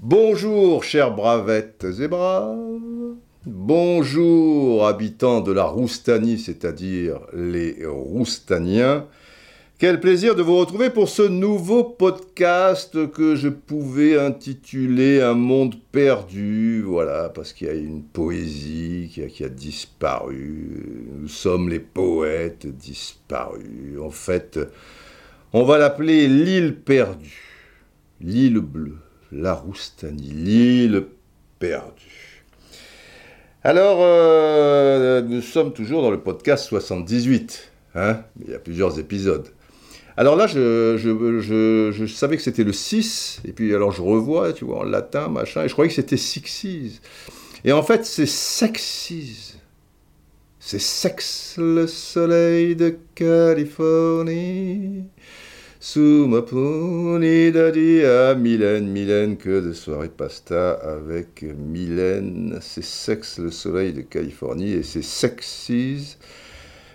Bonjour, chers bravettes et braves. Bonjour, habitants de la Roustanie, c'est-à-dire les Roustaniens. Quel plaisir de vous retrouver pour ce nouveau podcast que je pouvais intituler Un monde perdu, voilà, parce qu'il y a une poésie qui a, disparu. Nous sommes les poètes disparus. En fait, on va l'appeler l'île perdue, l'île bleue, la Roustanie, l'île perdue. Alors, euh, nous sommes toujours dans le podcast 78. Hein il y a plusieurs épisodes. Alors là, je, savais que c'était le 6, et puis alors je revois, tu vois, en latin, machin, et je croyais que c'était sixes. Et en fait, c'est sexes. C'est sexe le soleil de Californie. Sous ma punida dia Mylène, Mylène, que de soirée pasta avec Mylène. C'est sexe le soleil de Californie, et c'est sexes.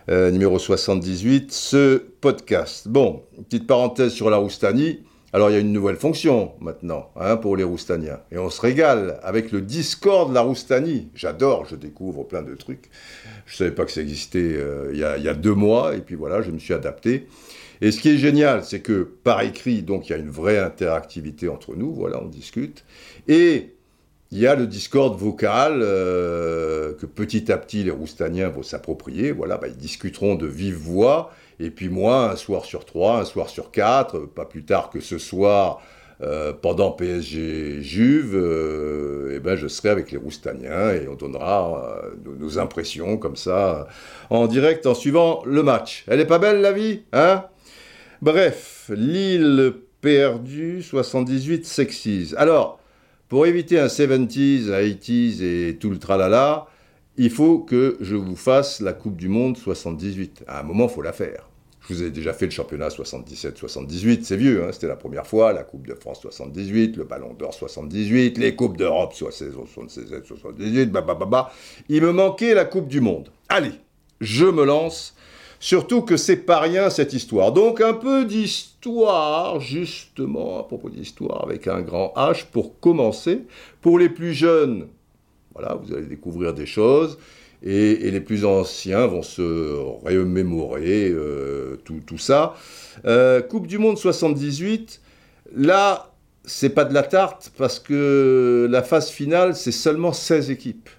Euh, numéro 78, ce podcast. Bon, petite parenthèse sur la Roustanie. Alors il y a une nouvelle fonction maintenant hein, pour les Roustaniens. Et on se régale avec le Discord de la Roustanie. J'adore, je découvre plein de trucs. Je ne savais pas que ça existait euh, il, y a, il y a deux mois. Et puis voilà, je me suis adapté. Et ce qui est génial, c'est que par écrit, donc il y a une vraie interactivité entre nous. Voilà, on discute. Et il y a le Discord vocal euh, que petit à petit les Roustaniens vont s'approprier. Voilà, bah, ils discuteront de vive voix. Et puis moi, un soir sur trois, un soir sur quatre, pas plus tard que ce soir, euh, pendant PSG Juve, euh, eh ben, je serai avec les Roustaniens et on donnera euh, nos, impressions comme ça en direct en suivant le match. Elle est pas belle la vie, hein? Bref, l'île perdue, 78 sexys. Alors, pour éviter un 70s, 80s et tout le tralala, il faut que je vous fasse la Coupe du Monde 78. À un moment, il faut la faire. Je vous ai déjà fait le championnat 77-78, c'est vieux, hein, c'était la première fois, la Coupe de France 78, le Ballon d'Or 78, les Coupes d'Europe 76-78, bah. Il me manquait la Coupe du Monde. Allez, je me lance. Surtout que c'est pas rien cette histoire. Donc un peu d'histoire, justement, à propos d'histoire avec un grand H pour commencer. Pour les plus jeunes, voilà, vous allez découvrir des choses. Et, les plus anciens vont se remémorer euh, tout, tout, ça. Euh, coupe du Monde 78, là, c'est pas de la tarte parce que la phase finale, c'est seulement 16 équipes.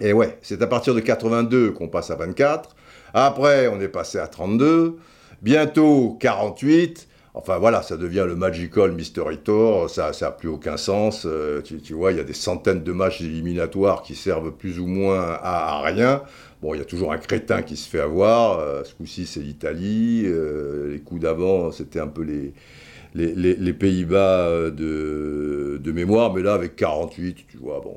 Et ouais, c'est à partir de 82 qu'on passe à 24. Après, on est passé à 32. Bientôt 48. Enfin voilà, ça devient le Magical Mystery Tour, ça n'a plus aucun sens. Euh, tu, vois, il y a des centaines de matchs éliminatoires qui servent plus ou moins à, rien. Bon, il y a toujours un crétin qui se fait avoir. Euh, ce coup-ci, c'est l'Italie. Euh, les coups d'avant, c'était un peu les, Pays-Bas de, de, mémoire. Mais là, avec 48, tu vois, bon.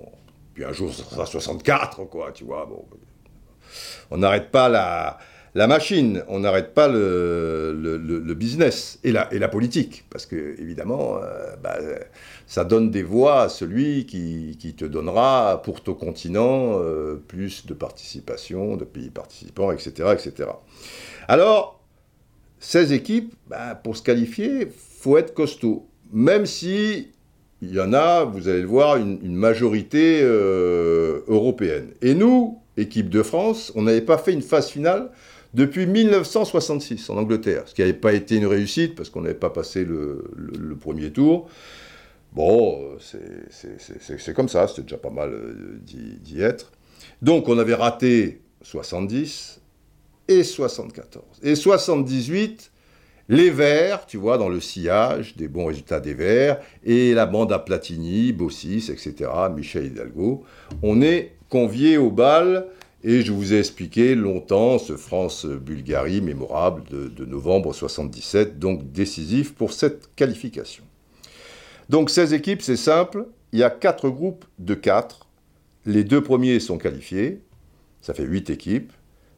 Puis un jour, ça sera 64, quoi, tu vois. Bon, on n'arrête pas la, machine, on n'arrête pas le, business et la, politique, parce que évidemment, euh, bah, ça donne des voix à celui qui, te donnera pour ton continent euh, plus de participation, de pays participants, etc. etc. Alors, 16 équipes, bah, pour se qualifier, faut être costaud, même si il y en a, vous allez le voir, une, une majorité euh, européenne. Et nous, équipe de France, on n'avait pas fait une phase finale depuis 1966 en Angleterre, ce qui n'avait pas été une réussite parce qu'on n'avait pas passé le, premier tour. Bon, c'est comme ça, c'était déjà pas mal euh, d'y être. Donc on avait raté 70 et 74. Et 78, les Verts, tu vois, dans le sillage des bons résultats des Verts, et la bande à Platini, Bossis, etc., Michel Hidalgo, on est conviés au bal, et je vous ai expliqué longtemps ce France-Bulgarie mémorable de, novembre 77, donc décisif pour cette qualification. Donc 16 équipes, c'est simple, il y a 4 groupes de 4, les deux premiers sont qualifiés, ça fait 8 équipes,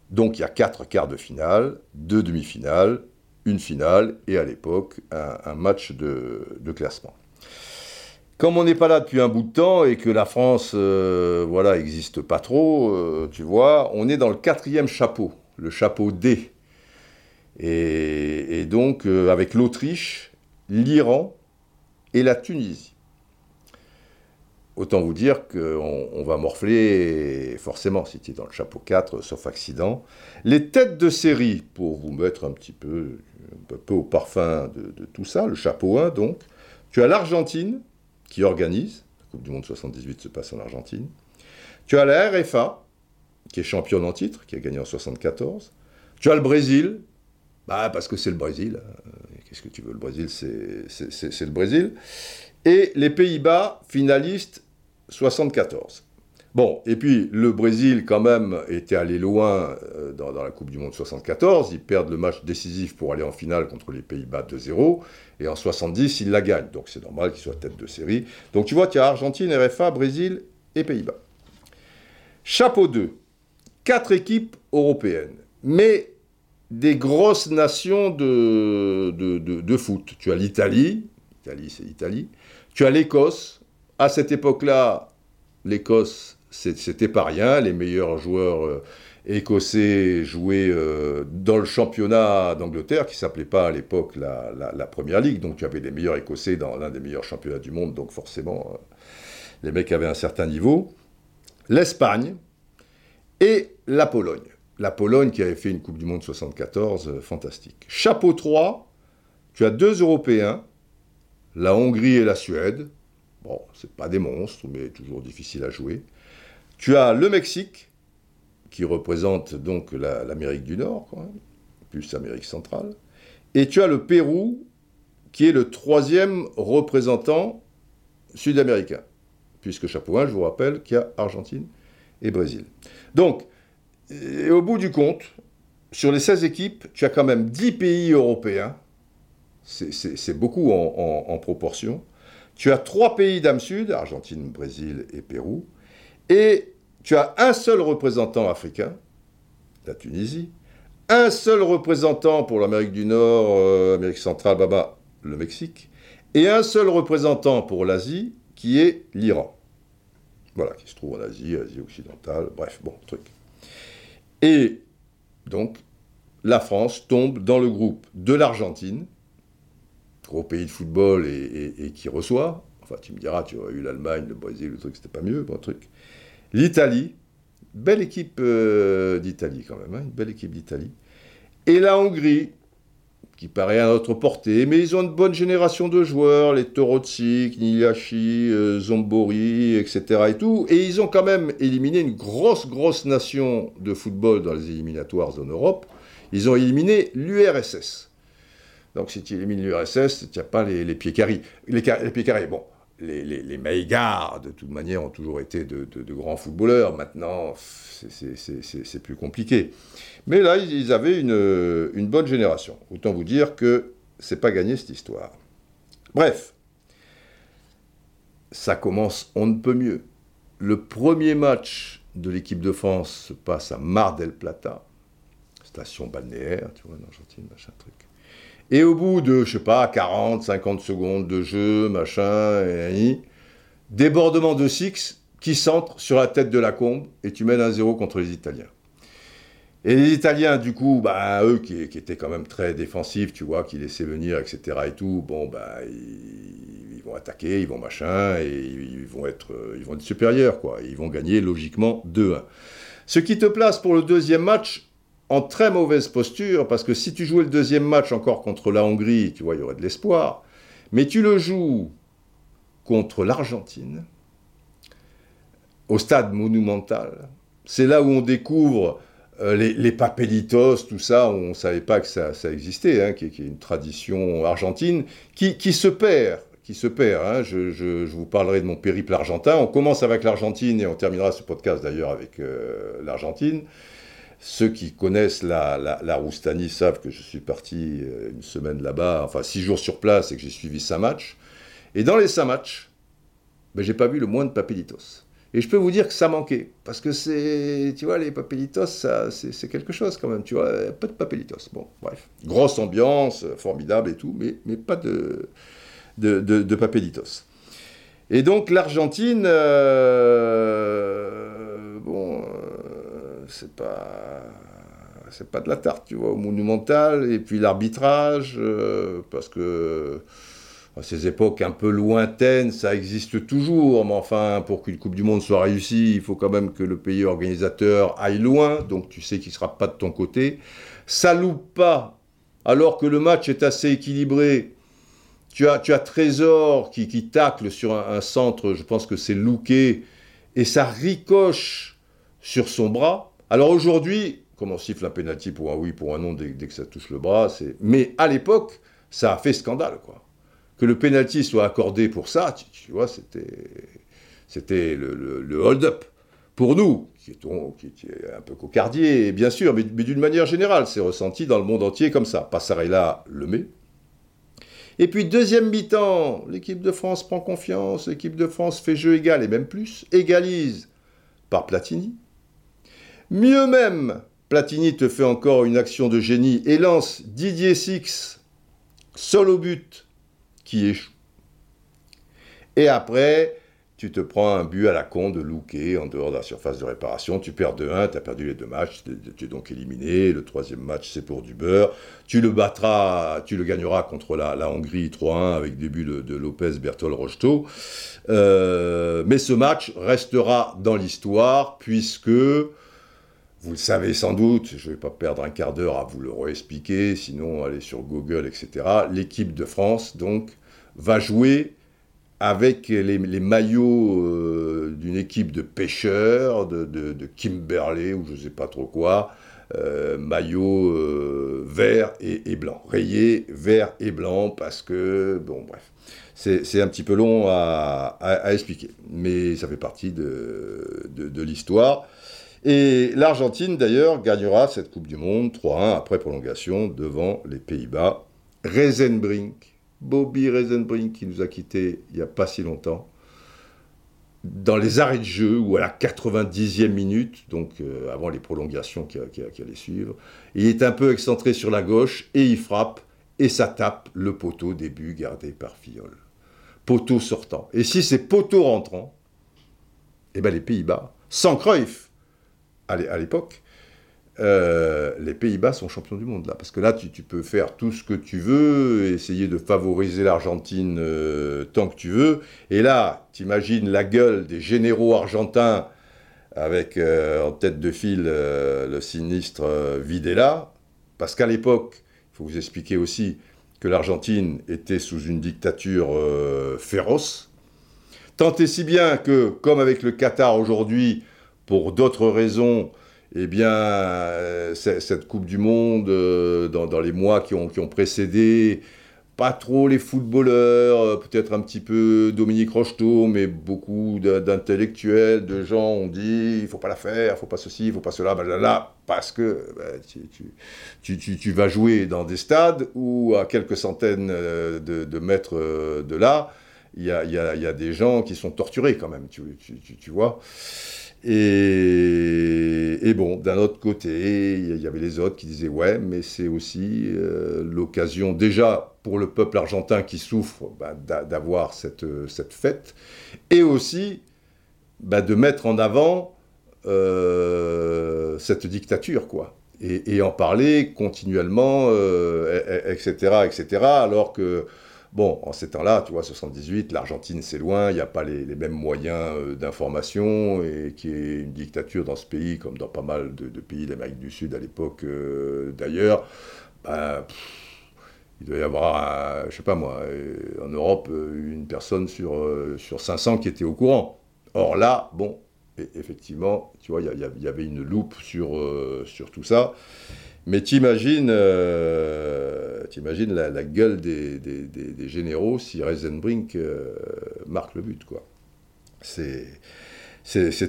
donc il y a 4 quarts de finale, 2 demi-finales, une finale et à l'époque un, match de classement. Comme on n'est pas là depuis un bout de temps et que la France, euh, voilà, n'existe pas trop, euh, tu vois, on est dans le quatrième chapeau, le chapeau D. Et, donc, euh, avec l'Autriche, l'Iran et la Tunisie. Autant vous dire qu'on on va morfler, forcément, si tu es dans le chapeau 4, sauf accident. Les têtes de série, pour vous mettre un petit peu, un peu au parfum de tout ça, le chapeau 1, donc, tu as l'Argentine, qui organise, la Coupe du Monde 78 se passe en Argentine. Tu as la RFA, qui est championne en titre, qui a gagné en 74. Tu as le Brésil, bah, parce que c'est le Brésil. Euh, qu'est-ce que tu veux, le Brésil, c'est le Brésil. Et les Pays-Bas, finalistes 74. Bon, et puis le Brésil, quand même, était allé loin euh, dans, la Coupe du Monde 74. Ils perdent le match décisif pour aller en finale contre les Pays-Bas 2-0. Et en 70, ils la gagnent. Donc c'est normal qu'ils soient tête de série. Donc tu vois, tu as Argentine, RFA, Brésil et Pays-Bas. Chapeau 2. Quatre équipes européennes. Mais des grosses nations de foot. Tu as l'Italie. L'Italie, c'est l'Italie. Tu as l'Écosse. À cette époque-là, l'Écosse c'était pas rien. Les meilleurs joueurs euh, écossais jouaient euh, dans le championnat d'Angleterre, qui s'appelait pas à l'époque la, Première Ligue. Donc tu avais les meilleurs écossais dans l'un des meilleurs championnats du monde. Donc forcément, euh, les mecs avaient un certain niveau. L'Espagne et la Pologne. La Pologne qui avait fait une Coupe du Monde 74 fantastique. Chapeau 3, tu as deux Européens, la Hongrie et la Suède. Bon, c'est pas des monstres, mais toujours difficile à jouer. Tu as le Mexique, qui représente donc l'Amérique du Nord, plus l'Amérique centrale. Et tu as le Pérou, qui est le troisième représentant sud-américain. Puisque chapeau 1, je vous rappelle qu'il y a Argentine et Brésil. Donc, au bout du compte, sur les 16 équipes, tu as quand même 10 pays européens. C'est beaucoup en, en, proportion. Tu as 3 pays d'âme sud, Argentine, Brésil et Pérou. Et tu as un seul représentant africain, la Tunisie, un seul représentant pour l'Amérique du Nord, euh, Amérique centrale, baba, le Mexique, et un seul représentant pour l'Asie, qui est l'Iran. Voilà, qui se trouve en Asie, Asie occidentale, bref, bon, truc. Et donc, la France tombe dans le groupe de l'Argentine, gros pays de football et, qui reçoit. Enfin, tu me diras, tu aurais eu l'Allemagne, le Brésil, le truc, c'était pas mieux, bon truc. L'Italie, belle équipe euh, d'Italie quand même, hein, une belle équipe d'Italie. Et la Hongrie, qui paraît à notre portée, mais ils ont une bonne génération de joueurs, les Torozzi, Knilashi, euh, Zombori, etc. Et, tout, et ils ont quand même éliminé une grosse, grosse nation de football dans les éliminatoires en Europe. Ils ont éliminé l'URSS. Donc si tu élimines l'URSS, tu n'as pas les, pieds carrés. Les, les pieds carrés, bon, les, les, de toute manière, ont toujours été de, grands footballeurs. Maintenant, c'est plus compliqué. Mais là, ils avaient une, bonne génération. Autant vous dire que c'est pas gagné cette histoire. Bref, ça commence, on ne peut mieux. Le premier match de l'équipe de France se passe à Mar del Plata, station balnéaire, tu vois, en Argentine, machin truc. Et au bout de, je sais pas, 40, 50 secondes de jeu, machin, et, débordement de Six qui centre sur la tête de la combe et tu mènes un 0 contre les Italiens. Et les Italiens, du coup, bah, eux qui, étaient quand même très défensifs, tu vois, qui laissaient venir, etc. et tout, bon, bah, ils, vont attaquer, ils vont machin, et ils vont être, ils vont être supérieurs, quoi. Ils vont gagner logiquement 2-1. Ce qui te place pour le deuxième match en très mauvaise posture, parce que si tu jouais le deuxième match encore contre la Hongrie, tu vois, il y aurait de l'espoir. Mais tu le joues contre l'Argentine, au stade monumental. C'est là où on découvre euh, les, papelitos, tout ça, on ne savait pas que ça, existait, hein, qui, est une tradition argentine, qui, se perd. Qui se perd. Hein. Je, vous parlerai de mon périple argentin. On commence avec l'Argentine et on terminera ce podcast d'ailleurs avec euh, l'Argentine. Ceux qui connaissent la, la, Roustanie savent que je suis parti euh, une semaine là-bas, enfin six jours sur place et que j'ai suivi cinq matchs. Et dans les cinq matchs, ben, j'ai pas vu le moins de papelitos. Et je peux vous dire que ça manquait, parce que c'est, tu vois, les papelitos, c'est quelque chose quand même, tu vois, pas de papelitos. Bon, bref, grosse ambiance, formidable et tout, mais, mais pas de, de, de, papelitos. Et donc l'Argentine, euh, bon, c'est pas c'est pas de la tarte, tu vois, au monumental, et puis l'arbitrage, euh, parce que à ces époques un peu lointaines, ça existe toujours, mais enfin, pour qu'une Coupe du Monde soit réussie, il faut quand même que le pays organisateur aille loin, donc tu sais qu'il sera pas de ton côté. Ça loupe pas, alors que le match est assez équilibré. Tu as, tu as Trésor qui, qui tacle sur un, centre, je pense que c'est Louquet, et ça ricoche sur son bras. Alors aujourd'hui, comme on siffle un pénalty pour un oui, pour un non, dès, que ça touche le bras. Mais à l'époque, ça a fait scandale, quoi. Que le pénalty soit accordé pour ça, tu, vois, c'était, le, hold-up. Pour nous, qui qui, un peu cocardiers, bien sûr, mais, d'une manière générale, c'est ressenti dans le monde entier comme ça. Passarella le met. Et puis deuxième mi-temps, l'équipe de France prend confiance, l'équipe de France fait jeu égal et même plus, égalise par Platini. Mieux même, Platini te fait encore une action de génie et lance Didier Six, seul au but, qui échoue. Et après, tu te prends un but à la con de Louquet en dehors de la surface de réparation, tu perds 2-1, tu as perdu les deux matchs, tu es donc éliminé, le troisième match c'est pour du beurre, tu le battras, tu le gagneras contre la, Hongrie 3-1 avec début de, de Lopez, Bertol, Rocheteau, euh, mais ce match restera dans l'histoire puisque vous le savez sans doute, je ne vais pas perdre un quart d'heure à vous le réexpliquer, sinon allez sur Google, etc. L'équipe de France, donc, va jouer avec les, maillots euh, d'une équipe de pêcheurs, de, Kimberley ou je ne sais pas trop quoi, euh, maillot euh, vert et, blanc, rayé vert et blanc, parce que, bon bref, c'est un petit peu long à, expliquer, mais ça fait partie de l'histoire. Et l'Argentine, d'ailleurs, gagnera cette Coupe du Monde 3-1 après prolongation devant les Pays-Bas. Reisenbrink, Bobby Reisenbrink, qui nous a quittés il n'y a pas si longtemps, dans les arrêts de jeu ou à la 90e minute, donc euh, avant les prolongations qui, allaient suivre, il est un peu excentré sur la gauche et il frappe et ça tape le poteau début gardé par Fiol. Poteau sortant. Et si c'est poteau rentrant, eh ben les Pays-Bas, sans Cruyff, à l'époque, euh, les Pays-Bas sont champions du monde là. Parce que là, tu, peux faire tout ce que tu veux, essayer de favoriser l'Argentine euh, tant que tu veux. Et là, t'imagines la gueule des généraux argentins avec euh, en tête de file le sinistre Videla. Parce qu'à l'époque, il faut vous expliquer aussi que l'Argentine était sous une dictature féroce. Tant et si bien que, comme avec le Qatar aujourd'hui, pour d'autres raisons, eh bien, euh, cette Coupe du Monde, euh, dans, les mois qui ont, précédé, pas trop les footballeurs, euh, peut-être un petit peu Dominique Rocheteau, mais beaucoup d'intellectuels, de gens ont dit il faut pas la faire, il faut pas ceci, il faut pas cela, parce que bah, tu, vas jouer dans des stades où, à quelques centaines de, mètres de là, il y a, des gens qui sont torturés quand même, tu, vois. Et, bon, d'un autre côté, il y avait les autres qui disaient ouais, mais c'est aussi euh, l'occasion déjà pour le peuple argentin qui souffre bah, d'avoir cette, cette fête, et aussi bah, de mettre en avant euh, cette dictature, quoi. Et, en parler continuellement, etc., euh, etc., alors que Bon, en ces temps-là, tu vois, 78, l'Argentine, c'est loin, il n'y a pas les, mêmes moyens euh, d'information, et qui est une dictature dans ce pays, comme dans pas mal de, pays d'Amérique du Sud à l'époque euh, d'ailleurs, ben, il doit y avoir, je sais pas moi, euh, en Europe, une personne sur, sur 500 qui était au courant. Or là, bon, effectivement, tu vois, il y, avait une loupe sur, sur tout ça. Mais t'imagines, euh, la, gueule des, généraux si Reisenbrink euh, marque le but, quoi. C'est,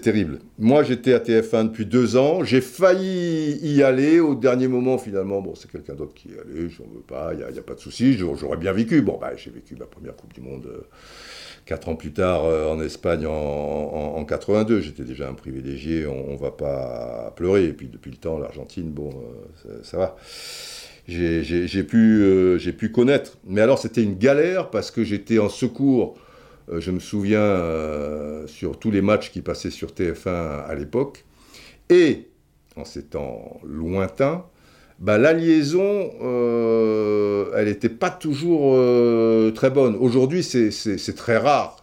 terrible. Moi, j'étais à TF1 depuis deux ans. J'ai failli y aller au dernier moment, finalement. Bon, c'est quelqu'un d'autre qui y allait, j'en veux pas, il n'y a, a, pas de souci. J'aurais bien vécu. Bon, bah, j'ai vécu ma première Coupe du Monde. Euh, Quatre ans plus tard, euh, en Espagne, en, 82, j'étais déjà un privilégié, on, ne va pas pleurer. Et puis depuis le temps, l'Argentine, bon, euh, ça, va. J'ai pu, euh, pu connaître. Mais alors, c'était une galère parce que j'étais en secours, je me souviens, sur tous les matchs qui passaient sur TF1 à l'époque. Et, en ces temps lointains, bah, la liaison, elle n'était pas toujours très bonne. Aujourd'hui, c'est très rare.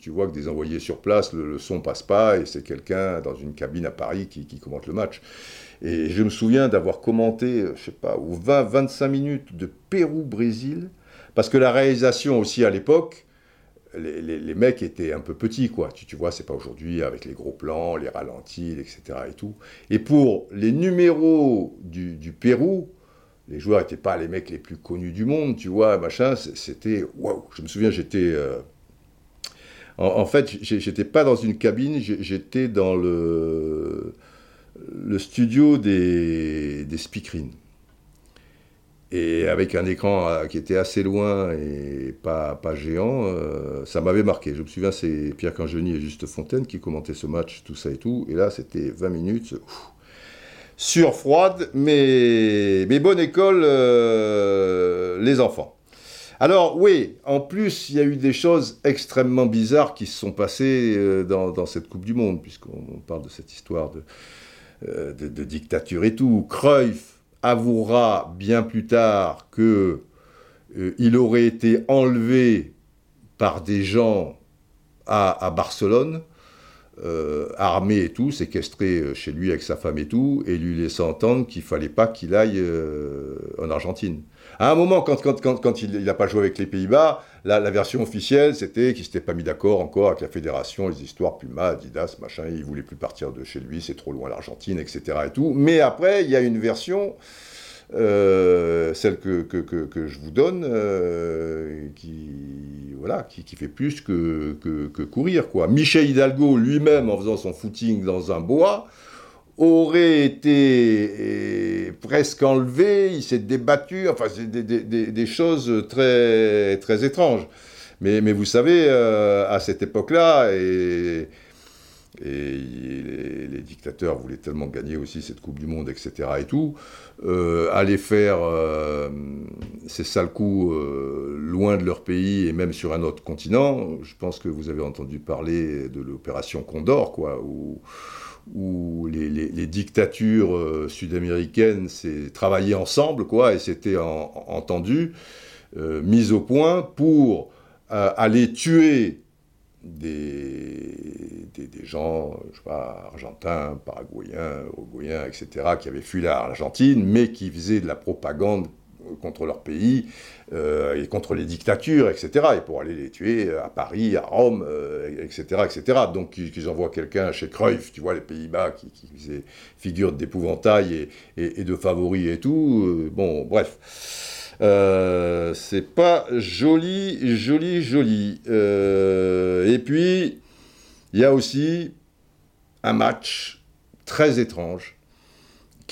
Tu, vois que des envoyés sur place, le, son passe pas et c'est quelqu'un dans une cabine à Paris qui, commente le match. Et je me souviens d'avoir commenté, je sais pas, 20-25 minutes de Pérou-Brésil, parce que la réalisation aussi à l'époque, les, mecs étaient un peu petits, quoi. Tu, tu vois, c'est pas aujourd'hui avec les gros plans, les ralentis, etc. et tout. Et pour les numéros du, Pérou, les joueurs n'étaient pas les mecs les plus connus du monde, tu vois, machin. C'était waouh. Je me souviens, j'étais. Euh, en, fait, j'étais pas dans une cabine, j'étais dans le, studio des, des et avec un écran euh, qui était assez loin et pas, pas géant, euh, ça m'avait marqué. Je me souviens, c'est Pierre Cangeny et Juste Fontaine qui commentaient ce match, tout ça et tout. Et là, c'était 20 minutes. sur froide, mais, bonne école, euh, les enfants. Alors oui, en plus, il y a eu des choses extrêmement bizarres qui se sont passées dans, cette Coupe du Monde, puisqu'on parle de cette histoire de, de, de dictature et tout. Cruyff, avouera bien plus tard que euh, il aurait été enlevé par des gens à, Barcelone, euh, armé et tout, séquestré euh, chez lui avec sa femme et tout, et lui laissant entendre qu'il fallait pas qu'il aille en Argentine. À un moment, quand, quand, il n'a pas joué avec les Pays-Bas, la, version officielle, c'était qu'il s'était pas mis d'accord encore avec la fédération, les histoires Puma, Adidas, machin, il voulait plus partir de chez lui, c'est trop loin l'Argentine, etc. et tout. Mais après, il y a une version, euh, celle que, que, je vous donne, euh, qui, voilà, qui, fait plus que, que, courir. Quoi. Michel Hidalgo, lui-même, en faisant son footing dans un bois, aurait été presque enlevé, il s'est débattu, enfin, c'est des, choses très, très étranges. Mais, vous savez, euh, à cette époque-là, et, et les, dictateurs voulaient tellement gagner aussi cette Coupe du Monde, etc. et tout, euh, aller faire euh, ces sales coups loin de leur pays et même sur un autre continent, je pense que vous avez entendu parler de l'opération Condor, quoi, où où les, dictatures euh, sud-américaines travaillé ensemble, quoi, et s'étaient entendues, euh, mises au point pour euh, aller tuer des, des, gens, je sais pas, argentins, paraguayens, uruguayens, etc., qui avaient fui l'Argentine, mais qui faisaient de la propagande contre leur pays euh, et contre les dictatures, etc. Et pour aller les tuer à Paris, à Rome, etc., euh, etc. Donc qu'ils envoient quelqu'un chez Cruyff, tu vois, les Pays-Bas, qui, faisait figure d'épouvantail et, de favoris et tout. Euh, bon, bref. c'est pas joli, joli, joli. et puis, il y a aussi un match très étrange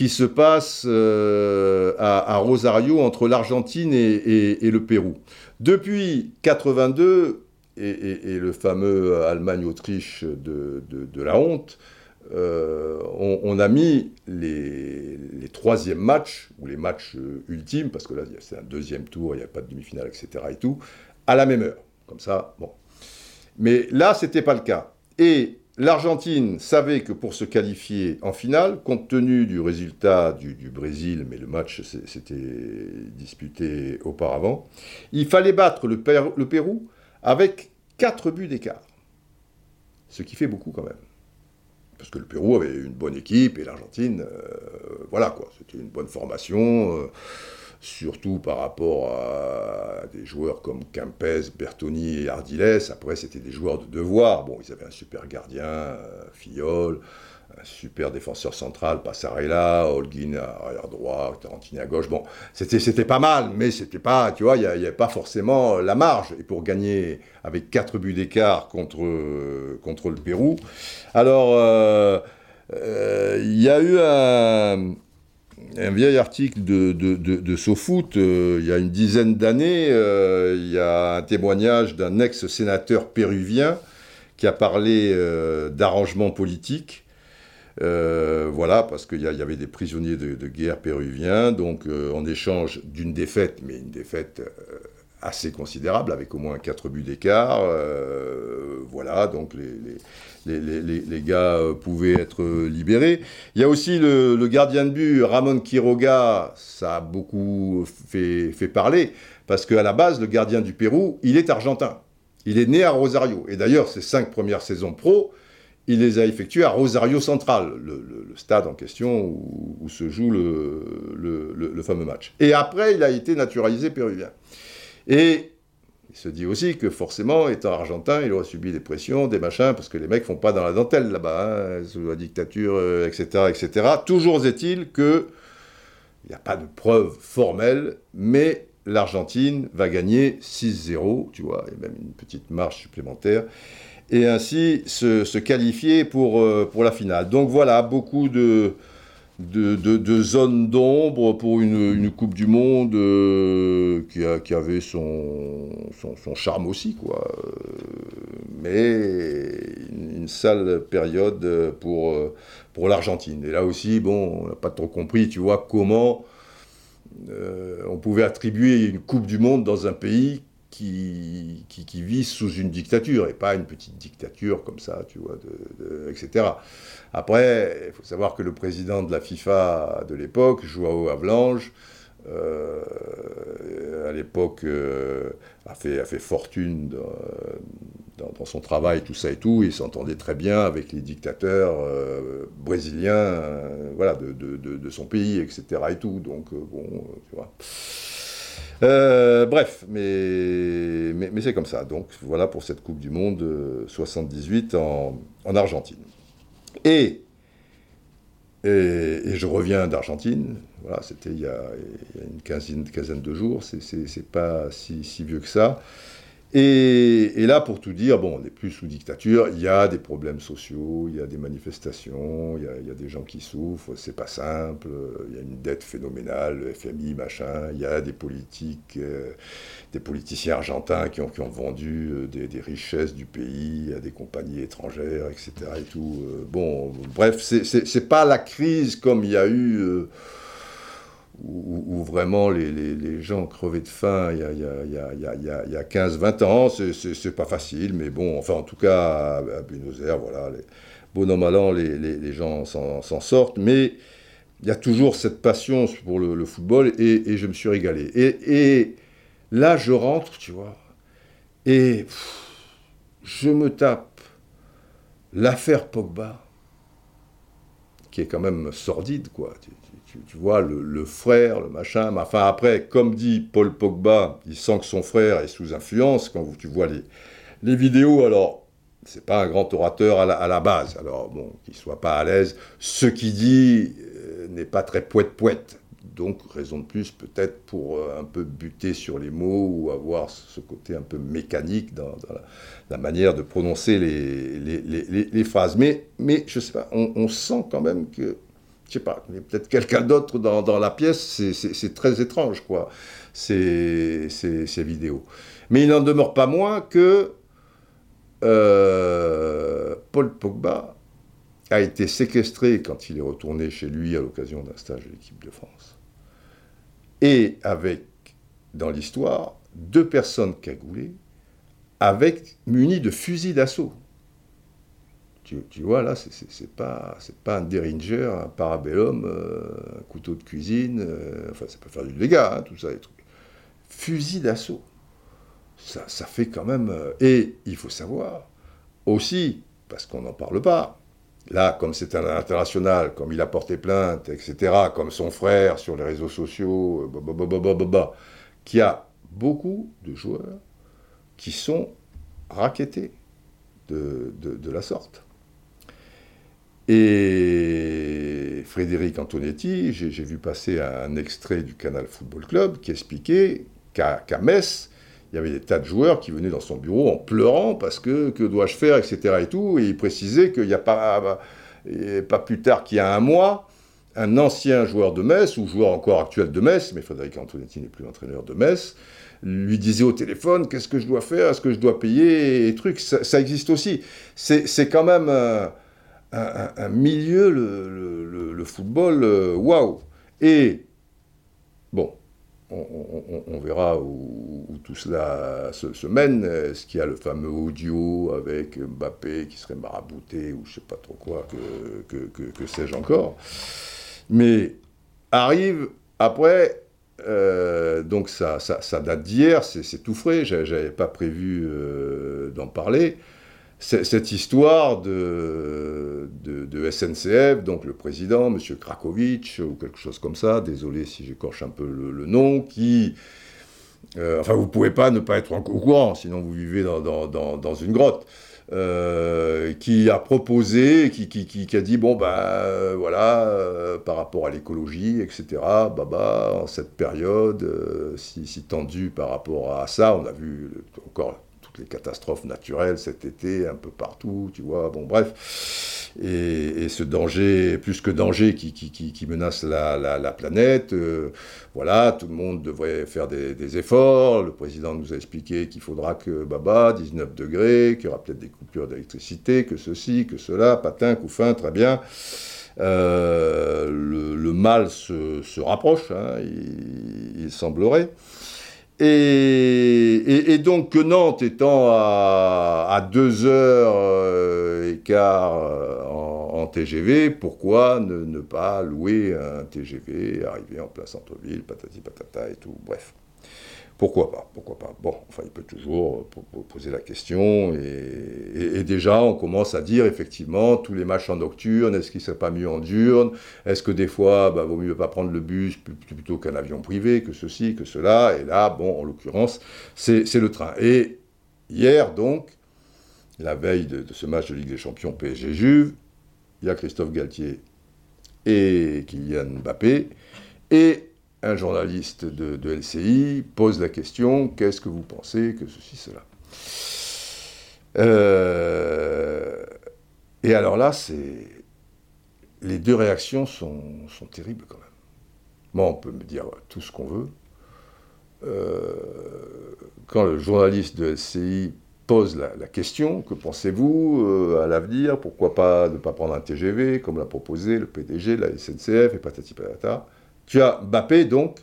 qui se passe euh, à, Rosario entre l'Argentine et, le Pérou. Depuis 82 et, le fameux Allemagne-Autriche de, la honte, euh, on, a mis les, les troisièmes matchs, ou les matchs euh, ultimes, parce que là c'est un deuxième tour, il n'y a pas de demi-finale, etc. et tout, à la même heure. Comme ça, bon. Mais là, ce n'était pas le cas. Et L'Argentine savait que pour se qualifier en finale, compte tenu du résultat du, Brésil, mais le match s'était disputé auparavant, il fallait battre le, Pérou avec 4 buts d'écart. Ce qui fait beaucoup quand même. Parce que le Pérou avait une bonne équipe et l'Argentine, euh, voilà quoi, c'était une bonne formation. Euh, surtout par rapport à des joueurs comme Campes, Bertoni et Ardiles. Après, c'était des joueurs de devoir. Bon, ils avaient un super gardien, euh, Fiol, un super défenseur central, Passarella, Holguin à arrière droit, Tarantini à gauche. Bon, c'était pas mal, mais c'était pas, tu vois, il n'y avait pas forcément la marge. Et pour gagner avec 4 buts d'écart contre, contre le Pérou. Alors, euh, euh, il y a eu un un vieil article de, de, de, euh, il y a une dizaine d'années, euh, il y a un témoignage d'un ex-sénateur péruvien qui a parlé euh, d'arrangement politique. voilà, parce qu'il y, avait des prisonniers de, guerre péruviens, donc en échange d'une défaite, mais une défaite assez considérable, avec au moins 4 buts d'écart. voilà, donc les, gars pouvaient être libérés. Il y a aussi le, gardien de but, Ramon Quiroga, ça a beaucoup fait, parler, parce qu'à la base, le gardien du Pérou, il est argentin. Il est né à Rosario. Et d'ailleurs, ses cinq premières saisons pro, il les a effectuées à Rosario Central, le, stade en question où, se joue le, fameux match. Et après, il a été naturalisé péruvien. Et il se dit aussi que forcément, étant argentin, il aurait subi des pressions, des machins, parce que les mecs font pas dans la dentelle là-bas, hein, sous la dictature, etc., euh, etc. Toujours est-il que il n'y a pas de preuves formelles, mais l'Argentine va gagner 6-0, tu vois, et même une petite marche supplémentaire, et ainsi se, qualifier pour, euh, pour la finale. Donc voilà, beaucoup de, de, zones d'ombre pour une, Coupe du Monde euh, qui, avait son, charme aussi, quoi. Mais une, sale période pour, pour l'Argentine. Et là aussi, bon, on n'a pas trop compris, tu vois, comment euh, on pouvait attribuer une Coupe du Monde dans un pays qui, qui, vit sous une dictature, et pas une petite dictature comme ça, tu vois, etc. Après, il faut savoir que le président de la FIFA de l'époque, Joao Avlange, euh, à l'époque, euh, a, fait, fortune dans, son travail, tout ça et tout. Il s'entendait très bien avec les dictateurs euh, brésiliens voilà, de, son pays, etc. Et tout. Donc, bon, tu vois. bref, mais, mais, c'est comme ça. Donc voilà pour cette Coupe du Monde 78 en, en Argentine. Et je reviens d'Argentine, voilà, c'était il, y a une quinzaine, quinzaine de jours, c'est pas si, vieux que ça. Et, là, pour tout dire, bon, on n'est plus sous dictature, il y a des problèmes sociaux, il y a des manifestations, il y a, des gens qui souffrent, c'est pas simple, il y a une dette phénoménale, le FMI, machin, il y a des politiques, euh, des politiciens argentins qui ont, qui ont vendu euh, des, richesses du pays à des compagnies étrangères, etc. Et tout. Euh, bon, bref, c'est pas la crise comme il y a eu où, vraiment les, les, gens crevaient de faim il y a, il y a, il y a 15-20 ans. C'est pas facile, mais bon, enfin en tout cas à, Buenos Aires, voilà, les, bon an, les, les gens s'en sortent, mais il y a toujours cette passion pour le, football et, je me suis régalé. Et, et, là, je rentre, tu vois, et je me tape l'affaire Pogba, qui est quand même sordide, quoi tu, vois, le, frère, le machin. Mais enfin, après, comme dit Paul Pogba, il sent que son frère est sous influence quand tu vois les, vidéos. Alors, c'est pas un grand orateur à la, base. Alors, bon, qu'il soit pas à l'aise. Ce qu'il dit euh, n'est pas très poète-poète. Donc, raison de plus, peut-être pour euh, un peu buter sur les mots ou avoir ce côté un peu mécanique dans, la, manière de prononcer les, phrases. Mais, mais je sais pas, on sent quand même que je sais pas, mais peut-être quelqu'un d'autre dans, la pièce, c'est très étrange, quoi, ces, ces, vidéos. Mais il n'en demeure pas moins que euh, Paul Pogba a été séquestré quand il est retourné chez lui à l'occasion d'un stage de l'équipe de France. Et avec, dans l'histoire, deux personnes cagoulées, avec munies de fusils d'assaut. Tu, vois, là, c'est pas, pas un Derringer, un Parabellum, euh, un couteau de cuisine, euh, enfin, ça peut faire du dégât, hein, tout ça, les trucs. Fusil d'assaut. Ça, fait quand même. Euh, et il faut savoir aussi, parce qu'on n'en parle pas, là, comme c'est un international, comme il a porté plainte, etc., comme son frère sur les réseaux sociaux, qu'il y a beaucoup de joueurs qui sont raquettés de la sorte. Et Frédéric Antonetti, j'ai vu passer un extrait du Canal Football Club qui expliquait qu'à Metz, il y avait des tas de joueurs qui venaient dans son bureau en pleurant parce que que dois-je faire, etc. Et, tout, et il précisait qu'il n'y a pas, pas plus tard qu'il y a un mois, un ancien joueur de Metz, ou joueur encore actuel de Metz, mais Frédéric Antonetti n'est plus entraîneur de Metz, lui disait au téléphone qu'est-ce que je dois faire, est-ce que je dois payer, et trucs. Ça, existe aussi. C'est quand même un, milieu, le, football, euh, waouh. Et, bon, on, verra où, tout cela se, mène. Est-ce qu'il y a le fameux audio avec Mbappé qui serait marabouté ou je sais pas trop quoi, que, sais-je encore. Mais arrive après, euh, donc ça, ça, date d'hier, c'est tout frais, j'avais pas prévu euh, d'en parler cette histoire de, SNCF, donc le président, M. Krakowicz, ou quelque chose comme ça, désolé si j'écorche un peu le, nom, qui... Euh, enfin, vous ne pouvez pas ne pas être au courant, sinon vous vivez dans, une grotte. Euh, qui a proposé, qui, a dit bon ben euh, voilà, par rapport à l'écologie, etc. Bah, bah en cette période si, tendue par rapport à ça, on a vu encore les catastrophes naturelles cet été, un peu partout, tu vois, bon bref. Et, ce danger, plus que danger, qui, qui, menace la, planète, euh, voilà, tout le monde devrait faire des, efforts. Le président nous a expliqué qu'il faudra que, baba, 19 degrés, qu'il y aura peut-être des coupures d'électricité, que ceci, que cela, patin, couffin, très bien. Euh, le, mal se, rapproche, hein, il, semblerait. Et, donc, Nantes étant à, 2 heures euh, et quart euh, en, TGV, pourquoi ne, pas louer un TGV, arriver en place centre-ville, patati patata et tout, bref. Pourquoi pas Pourquoi pas Bon, enfin, il peut toujours poser la question. Et, déjà, on commence à dire, effectivement, tous les matchs en nocturne, est-ce qu'il ne serait pas mieux en diurne? Est-ce que des fois, bah, vaut mieux pas prendre le bus plutôt qu'un avion privé, que ceci, que cela? Et là, bon, en l'occurrence, c'est le train. Et hier, donc, la veille de, de ce match de Ligue des Champions PSG-Juve, il y a Christophe Galtier et Kylian Mbappé. Et un journaliste de, LCI pose la question qu'est-ce que vous pensez que ceci, cela? Euh, Et alors là, les deux réactions sont, terribles quand même. Moi, on peut me dire tout ce qu'on veut. Euh, quand le journaliste de LCI pose la, question, que pensez-vous euh, à l'avenir? Pourquoi pas ne pas prendre un TGV, comme l'a proposé le PDG, la SNCF et patati patata tu as Mbappé, donc,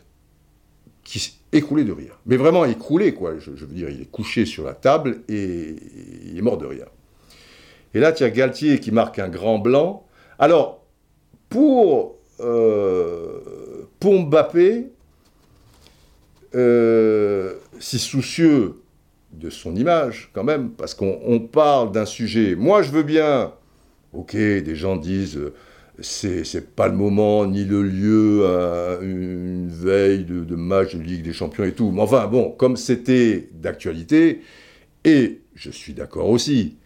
qui s'est écroulé de rire. Mais vraiment écroulé, quoi. Je, veux dire, il est couché sur la table et il est mort de rire. Et là, tu as Galtier qui marque un grand blanc. Alors, pour, euh, pour Mbappé, euh, si soucieux de son image, quand même, parce qu'on parle d'un sujet. Moi, je veux bien. Ok, des gens disent c'est pas le moment ni le lieu à une veille de, match de Ligue des Champions et tout. Mais enfin, bon, comme c'était d'actualité, et je suis d'accord aussi,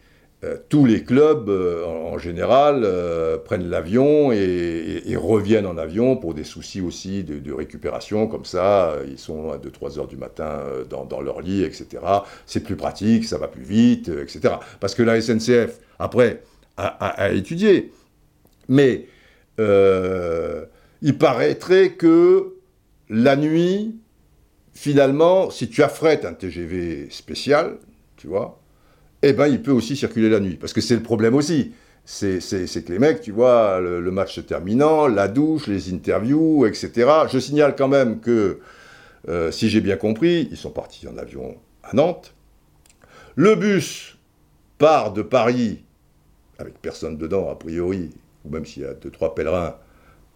euh, tous les clubs, euh, en, général, euh, prennent l'avion et, reviennent en avion pour des soucis aussi de, récupération, comme ça, ils sont à 2-3 heures du matin dans, leur lit, etc. C'est plus pratique, ça va plus vite, etc. Parce que la SNCF, après, a étudié mais euh, il paraîtrait que la nuit, finalement, si tu affrètes un TGV spécial, tu vois, eh ben, il peut aussi circuler la nuit. Parce que c'est le problème aussi. C'est que les mecs, tu vois, le, match se terminant, la douche, les interviews, etc. Je signale quand même que, euh, si j'ai bien compris, ils sont partis en avion à Nantes. Le bus part de Paris, avec personne dedans, a priori, ou même s'il y a deux, trois pèlerins,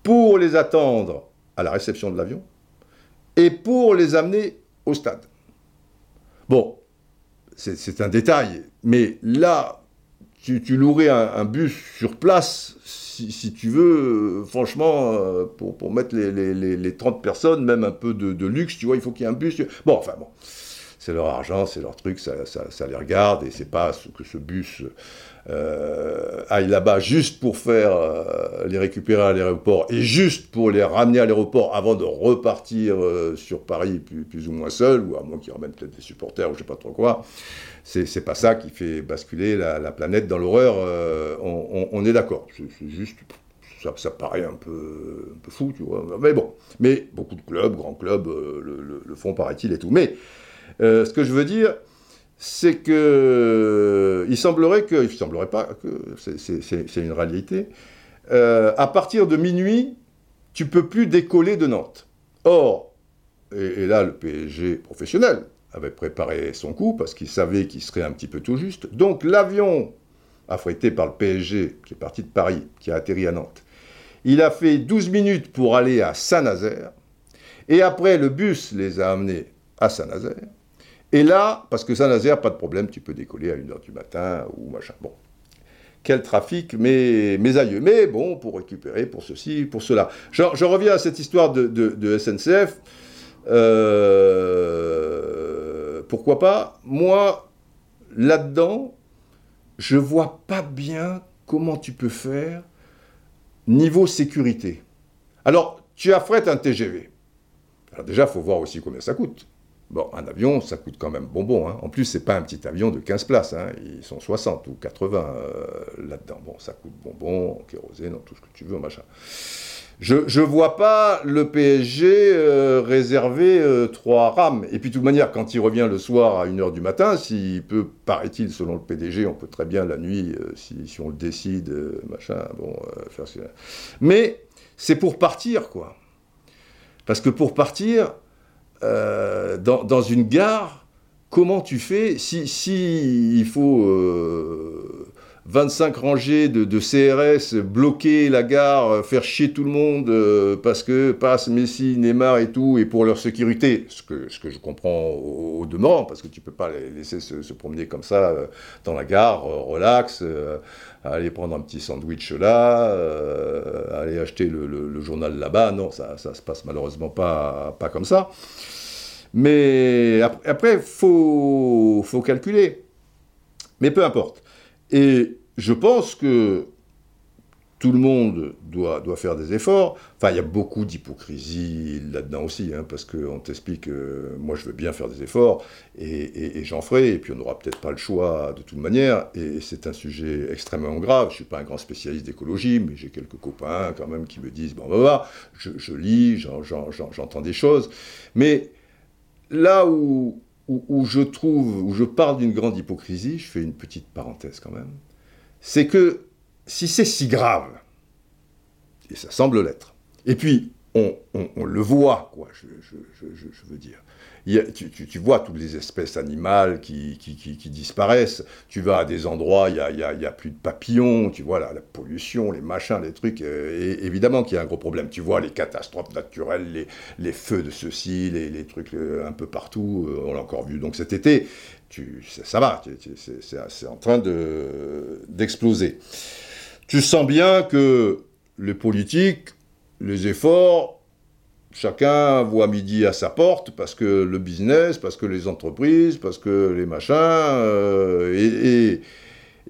pour les attendre à la réception de l'avion et pour les amener au stade. Bon, c'est un détail, mais là, tu, louerais un, bus sur place, si, tu veux, franchement, euh, pour, mettre les, 30 personnes, même un peu de, luxe, tu vois, il faut qu'il y ait un bus. Bon, enfin bon c'est leur argent, c'est leur truc, ça, les regarde, et c'est pas que ce bus euh, là-bas juste pour faire euh, les récupérer à l'aéroport et juste pour les ramener à l'aéroport avant de repartir euh, sur Paris plus, ou moins seul, ou à moins qu'ils ramènent peut-être des supporters ou je sais pas trop quoi. C'est pas ça qui fait basculer la, planète dans l'horreur, on, est d'accord. C'est juste ça, paraît un peu, fou, tu vois. Mais bon, mais beaucoup de clubs, grands clubs, le, le font, paraît-il, et tout. Mais euh, ce que je veux dire, c'est que il semblerait que, il semblerait pas que c'est une réalité. Euh, à partir de minuit, tu peux plus décoller de Nantes. Or, et, là le PSG professionnel avait préparé son coup parce qu'il savait qu'il serait un petit peu tout juste. Donc l'avion affrété par le PSG, qui est parti de Paris, qui a atterri à Nantes, il a fait 12 minutes pour aller à Saint-Nazaire, et après le bus les a amenés à Saint-Nazaire, et là, parce que Saint-Nazaire, pas de problème, tu peux décoller à 1h du matin ou machin. Bon, quel trafic, mes, mes aïeux. Mais bon, pour récupérer, pour ceci, pour cela. Je, reviens à cette histoire de, SNCF. Euh, pourquoi pas? Moi, là-dedans, je vois pas bien comment tu peux faire niveau sécurité. Alors, tu affrètes un TGV. Alors déjà, il faut voir aussi combien ça coûte. Bon, un avion, ça coûte quand même bonbon. Hein. En plus, c'est pas un petit avion de 15 places. Hein. Ils sont 60 ou 80 euh, là-dedans. Bon, ça coûte bonbon, kérosène, tout ce que tu veux, machin. Je ne vois pas le PSG euh, réserver euh, trois rames. Et puis, de toute manière, quand il revient le soir à 1h du matin, s'il peut, paraît-il, selon le PDG, on peut très bien la nuit, si, si, on le décide, machin, bon, faire ce Mais c'est pour partir, quoi. Parce que pour partir, euh, dans, une gare, comment tu fais si, si il faut 25 euh, rangées de, CRS, bloquer la gare, euh, faire chier tout le monde parce que passe Messi, Neymar et tout, et pour leur sécurité, ce que, je comprends au, demeurant, parce que tu peux pas les laisser se, promener comme ça dans la gare, relax, aller prendre un petit sandwich là, aller acheter le, journal là-bas. Non, ça, ça se passe malheureusement pas, comme ça. Mais après, il faut calculer. Mais peu importe. Et je pense que tout le monde doit, doit faire des efforts. Enfin, il y a beaucoup d'hypocrisie là-dedans aussi, hein, parce qu'on t'explique que moi je veux bien faire des efforts, et, j'en ferai, et puis on n'aura peut-être pas le choix de toute manière, et c'est un sujet extrêmement grave. Je ne suis pas un grand spécialiste d'écologie, mais j'ai quelques copains quand même qui me disent, bon, bah, bah je, je lis, j'entends des choses, mais là où, où, je trouve, où je parle d'une grande hypocrisie, je fais une petite parenthèse quand même, c'est que si c'est si grave, et ça semble l'être, et puis on, le voit, quoi, je veux dire, tu, vois toutes les espèces animales qui, disparaissent. Tu vas à des endroits, il n'y a, a, plus de papillons, tu vois la, pollution, les machins, les trucs. Euh, évidemment qu'il y a un gros problème. Tu vois les catastrophes naturelles, les, feux de ceci, les, trucs euh, un peu partout. Euh, on l'a encore vu donc cet été. Tu, ça, va, c'est en train d'exploser. tu sens bien que les politiques, les efforts, Chacun voit midi à sa porte parce que le business, parce que les entreprises, parce que les machins. Euh, et,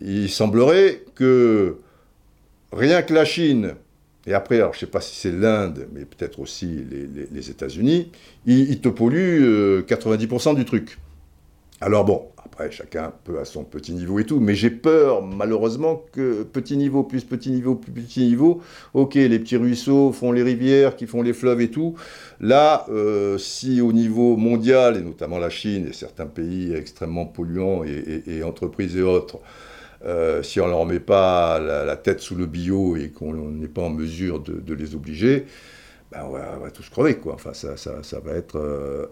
il semblerait que rien que la Chine, et après, alors je ne sais pas si c'est l'Inde, mais peut-être aussi les, États-Unis, ils, te polluent 90% euh, du truc. Alors bon, chacun peut à son petit niveau et tout, mais j'ai peur, malheureusement, que petit niveau plus petit niveau plus petit niveau, ok, les petits ruisseaux font les rivières, qui font les fleuves et tout. Là, euh, si au niveau mondial, et notamment la Chine et certains pays extrêmement polluants et, entreprises et autres, euh, si on ne leur met pas la, tête sous le bio et qu'on n'est pas en mesure de, les obliger, ben on, va, tous crever, quoi. Enfin, ça, va être euh,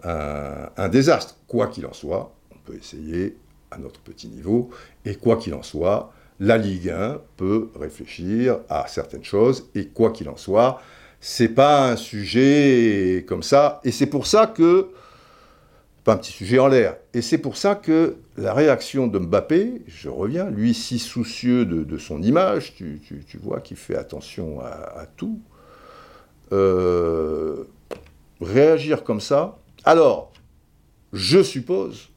un désastre, quoi qu'il en soit peut essayer à notre petit niveau. Et quoi qu'il en soit, la Ligue 1 peut réfléchir à certaines choses. Et quoi qu'il en soit, c'est pas un sujet comme ça. Et c'est pour ça que pas un petit sujet en l'air. Et c'est pour ça que la réaction de Mbappé, je reviens, lui si soucieux de, son image, tu, vois qu'il fait attention à, tout, euh, réagir comme ça. Alors, je suppose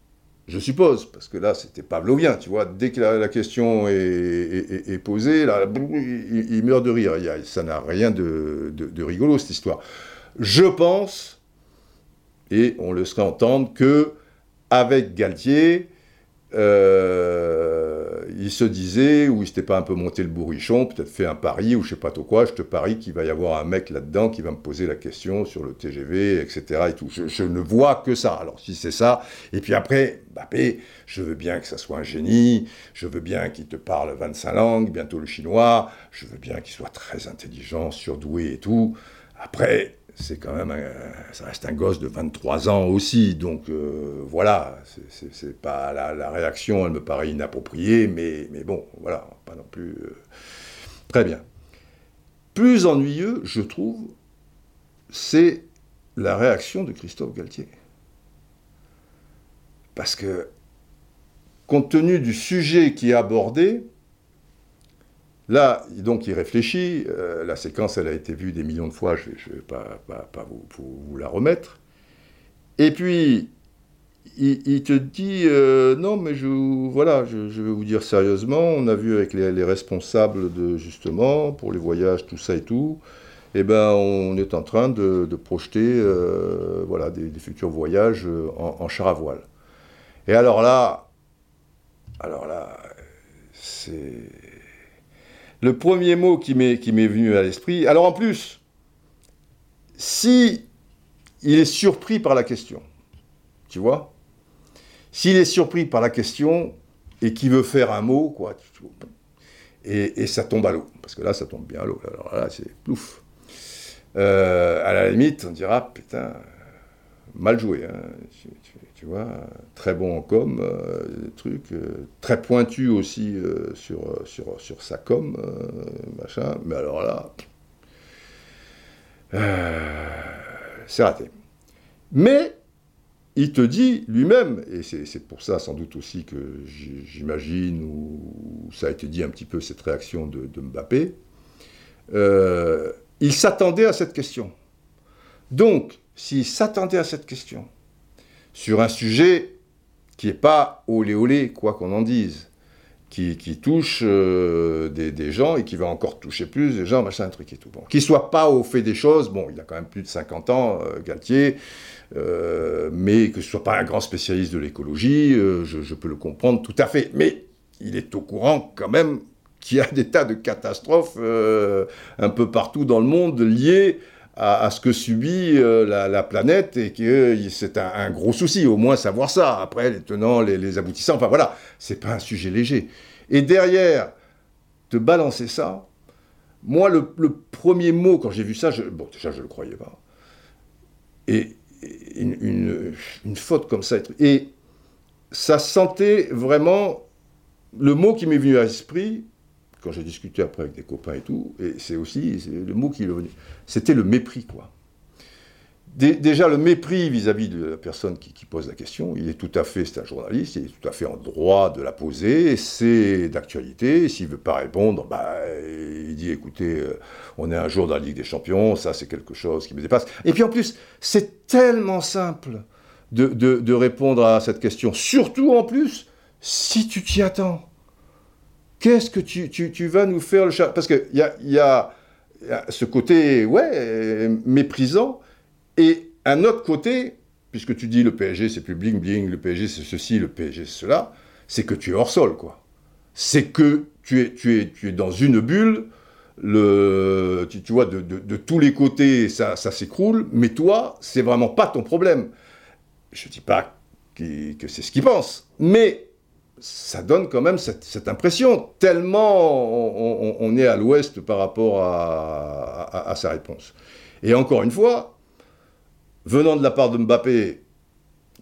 je suppose, parce que là, c'était pavlovien, tu vois. Dès que la, question est, posée, là, il, meurt de rire. ça n'a rien de, rigolo, cette histoire. Je pense, et on le serait entendre, que avec Galtier, euh, il se disait, ou il s'était pas un peu monté le bourrichon, peut-être fait un pari, ou je sais pas trop quoi, je te parie qu'il va y avoir un mec là-dedans qui va me poser la question sur le TGV, etc. Et tout. Je, ne vois que ça. Alors si c'est ça, et puis après, Mbappé, je veux bien que ça soit un génie, je veux bien qu'il te parle 25 langues, bientôt le chinois, je veux bien qu'il soit très intelligent, surdoué et tout. Après, c'est quand même, ça reste un gosse de 23 ans aussi, donc euh, voilà, c'est pas la, réaction, elle me paraît inappropriée, mais, mais bon, voilà, pas non plus. Euh, très bien. Plus ennuyeux, je trouve, c'est la réaction de Christophe Galtier. Parce que, compte tenu du sujet qui est abordé, Là, donc, il réfléchit. Euh, la séquence, elle a été vue des millions de fois. Je ne vais pas, vous, la remettre. Et puis, il, te dit euh, non, mais je, voilà, je, vais vous dire sérieusement. On a vu avec les, responsables de justement pour les voyages, tout ça et tout. Eh ben, on est en train de, projeter, euh, voilà, des, futurs voyages en, en char à voile. Et alors là, alors là, c'est le premier mot qui m'est, venu à l'esprit. Alors en plus, si il est surpris par la question, tu vois, s'il est surpris par la question et qu'il veut faire un mot, quoi, et, ça tombe à l'eau, parce que là, ça tombe bien à l'eau. Alors là, c'est plouf. Euh, à la limite, on dira, putain, mal joué. Hein vois, très bon en com, euh, truc, euh, très pointu aussi euh, sur, sur, sur sa com, machin, mais alors là, c'est raté. Mais il te dit lui-même, et c'est pour ça sans doute aussi que j'imagine, ou ça a été dit un petit peu cette réaction de Mbappé, il s'attendait à cette question. Donc, s'il s'attendait à cette question, sur un sujet qui n'est pas olé olé, quoi qu'on en dise, qui, touche euh, des, gens et qui va encore toucher plus des gens, machin, un truc et tout. Bon. Qu'il soit pas au fait des choses, bon, il a quand même plus de 50 ans, euh, Galtier, euh, mais que ce soit pas un grand spécialiste de l'écologie, je, je, peux le comprendre tout à fait. Mais il est au courant quand même qu'il y a des tas de catastrophes un peu partout dans le monde liées à, ce que subit euh, la, planète et que c'est un, gros souci, au moins savoir ça. Après, les tenants, les, aboutissants, enfin voilà, c'est pas un sujet léger. Et derrière, te balancer ça, moi, le, premier mot, quand j'ai vu ça, je, bon, déjà, je le croyais pas. Et, une, une, faute comme ça, et ça sentait vraiment le mot qui m'est venu à l'esprit, quand j'ai discuté après avec des copains et tout, et c'est aussi le mot qui est venu, c'était le mépris, quoi. déjà, le mépris vis-à-vis de la personne qui, pose la question, il est tout à fait, c'est un journaliste, il est tout à fait en droit de la poser, c'est d'actualité, s'il ne veut pas répondre, bah, il dit, écoutez, euh, on est un jour dans la Ligue des Champions, ça c'est quelque chose qui me dépasse. Et puis en plus, c'est tellement simple de, de répondre à cette question, surtout en plus, si tu t'y attends. Qu'est-ce que tu, tu, vas nous faire le chat? Parce qu'il y a, ce côté, ouais, méprisant, et un autre côté, puisque tu dis le PSG c'est plus bling bling, le PSG c'est ceci, le PSG c'est cela, c'est que tu es hors sol, quoi. C'est que tu es, tu, es, tu dans une bulle, le, tu, vois, de, tous les côtés, ça, ça s'écroule, mais toi, c'est vraiment pas ton problème. Je dis pas que c'est ce qu'il pense, mais ça donne quand même cette, impression, tellement on, est à l'ouest par rapport à, sa réponse. Et encore une fois, venant de la part de Mbappé,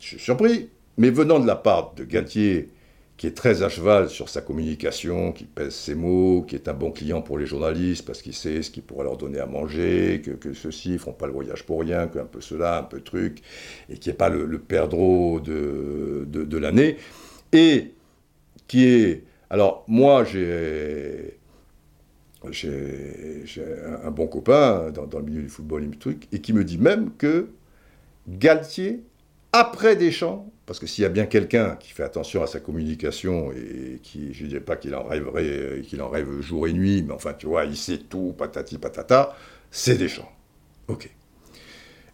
je suis surpris, mais venant de la part de Galtier, qui est très à cheval sur sa communication, qui pèse ses mots, qui est un bon client pour les journalistes parce qu'il sait ce qu'il pourrait leur donner à manger, que, ceux-ci ne feront pas le voyage pour rien, qu'un peu cela, un peu truc, et qui n'est pas le, perdreau de, de, de l'année. Et qui est... Alors, moi, j'ai un bon copain dans, le milieu du football et truc, et qui me dit même que Galtier, après Deschamps, parce que s'il y a bien quelqu'un qui fait attention à sa communication et qui, je ne dirais pas qu'il en rêverait, qu'il en rêve jour et nuit, mais enfin, tu vois, il sait tout, patati patata, c'est Deschamps. Ok.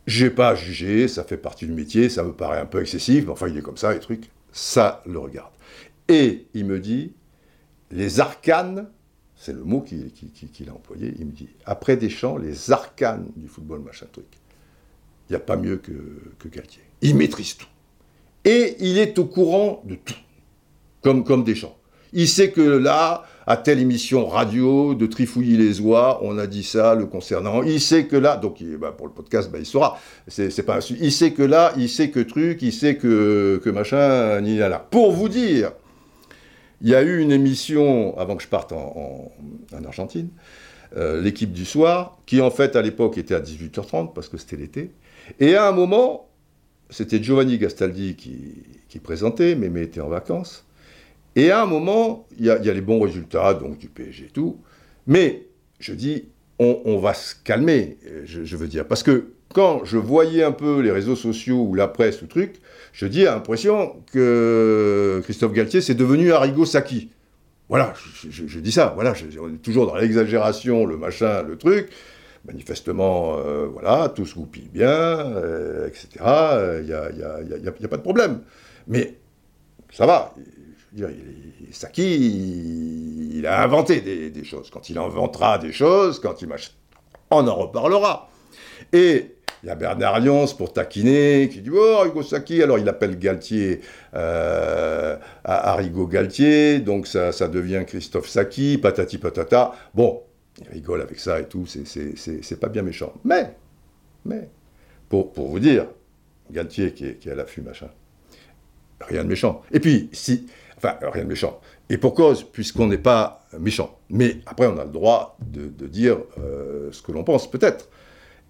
J'ai pas à juger, ça fait partie du métier, ça me paraît un peu excessif, mais enfin, il est comme ça, les trucs, ça le regarde. Et il me dit, les arcanes, c'est le mot qu'il a employé, il me dit, après Deschamps, les arcanes du football, machin truc. Il n'y a pas mieux que, que Galtier. Il maîtrise tout. Et il est au courant de tout, comme, comme Deschamps. Il sait que là, à telle émission radio de Trifouillis les oies, on a dit ça le concernant. Il sait que là, donc bah, pour le podcast, bah, il saura. C'est pas il sait que là, il sait que truc, il sait que, que machin, ni là, là. Pour vous dire, il y a eu une émission avant que je parte en, Argentine, euh, l'équipe du soir, qui en fait à l'époque était à 18h30 parce que c'était l'été. Et à un moment, c'était Giovanni Gastaldi qui, présentait, Mémé était en vacances. Et à un moment, il y, a, les bons résultats, donc du PSG et tout. Mais je dis, on, va se calmer, je, veux dire. Parce que quand je voyais un peu les réseaux sociaux ou la presse ou truc, je dis, à l'impression que Christophe Galtier, c'est devenu Arrigo Sacchi. Voilà, je, dis ça, voilà, on est toujours dans l'exagération, le machin, le truc manifestement, euh, voilà, tout se goupille bien, euh, etc. Il n'y a, pas de problème. Mais ça va. Je veux dire, Saki, il, a inventé des, choses. Quand il inventera des choses, quand il on en reparlera. Et il y a Bernard Lyons pour taquiner, qui dit Oh, Hugo Saki, alors il appelle Galtier euh, à Arrigo Galtier, donc ça, devient Christophe Saki, patati patata. Bon, il rigole avec ça et tout, c'est pas bien méchant. Mais, mais, pour, vous dire, Galtier qui est, qui est à l'affût, machin, rien de méchant. Et puis, si, enfin, rien de méchant. Et pour cause, puisqu'on n'est pas méchant. Mais après, on a le droit de, de dire euh, ce que l'on pense, peut-être.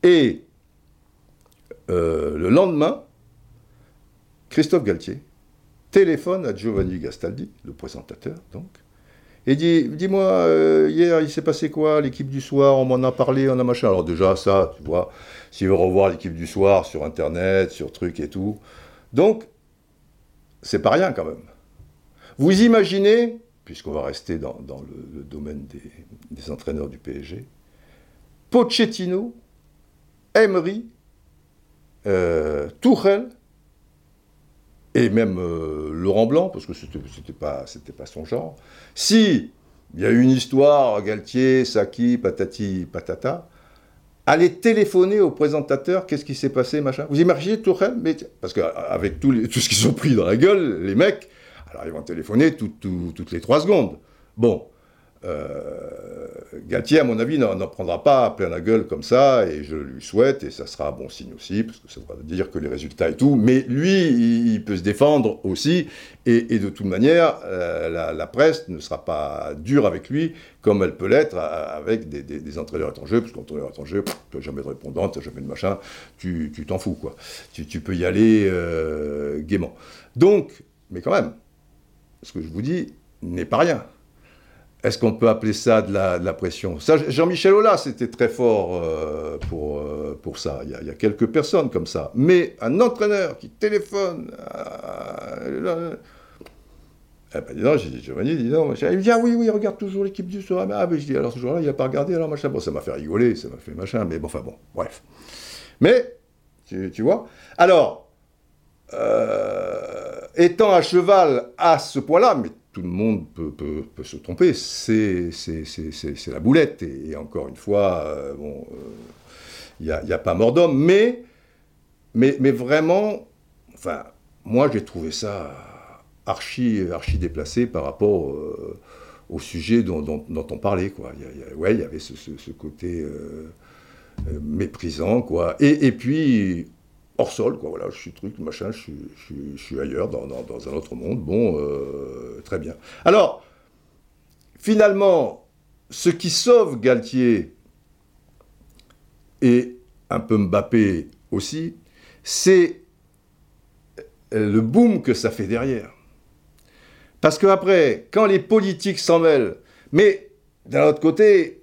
Et euh, le lendemain, Christophe Galtier téléphone à Giovanni Gastaldi, le présentateur, donc, et dit Dis-moi, euh, hier, il s'est passé quoi L'équipe du soir, on m'en a parlé, on a machin. Alors, déjà, ça, tu vois, s'il veut revoir l'équipe du soir sur Internet, sur truc et tout. Donc, c'est pas rien quand même. Vous imaginez, puisqu'on va rester dans, le, domaine des, entraîneurs du PSG, Pochettino, Emery, euh, et même euh, Laurent Blanc, parce que c'était pas, pas son genre. Si il y a une histoire, Galtier, Saki, patati, patata, allez téléphoner au présentateur, qu'est-ce qui s'est passé, machin. Vous imaginez Tourelle mais, Parce qu'avec tout, tout ce qu'ils ont pris dans la gueule, les mecs, alors ils vont téléphoner toutes les trois secondes. Bon, euh, Galtier, à mon avis, n'en prendra pas plein la gueule comme ça, et je lui souhaite, et ça sera un bon signe aussi, parce que ça va dire que les résultats et tout, mais lui, il, peut se défendre aussi, et, de toute manière, euh, la, presse ne sera pas dure avec lui, comme elle peut l'être avec des, entraîneurs étrangers, parce qu'entraîneur étranger, tu n'as jamais de répondant, tu n'as jamais de machin, tu t'en fous, quoi. Tu, peux y aller euh, gaiement. Donc, mais quand même, ce que je vous dis n'est pas rien. Est-ce qu'on peut appeler ça de la, pression? Jean-Michel Aulas c'était très fort euh, pour, euh, pour ça. Il y, a, quelques personnes comme ça. Mais un entraîneur qui téléphone. Euh, eh ben, dis donc, j'ai dit, Giovanni, dis donc, il me dit, ah oui, oui, regarde toujours l'équipe du soir. Ah, ben, je dis, alors ce jour-là, il n'a pas regardé, alors machin. Bon, ça m'a fait rigoler, ça m'a fait machin, mais bon, enfin bon, bref. Mais, tu, tu vois, alors, étant à cheval à ce point-là, mais tout le monde peut, se tromper, c'est la boulette. Et, encore une fois, euh, bon, il euh, n'y a, pas mort d'homme, mais, vraiment, enfin, moi j'ai trouvé ça archi, déplacé par rapport euh, au sujet dont, on parlait. Quoi. Il y, ouais, il y avait ce, côté méprisant, et puis, hors sol, quoi. Voilà, je suis truc, machin, je suis, je suis, ailleurs, dans, un autre monde. Bon, euh, très bien. Alors, finalement, ce qui sauve Galtier et un peu Mbappé aussi, c'est le boom que ça fait derrière. Parce qu'après, quand les politiques s'en mêlent, mais d'un autre côté,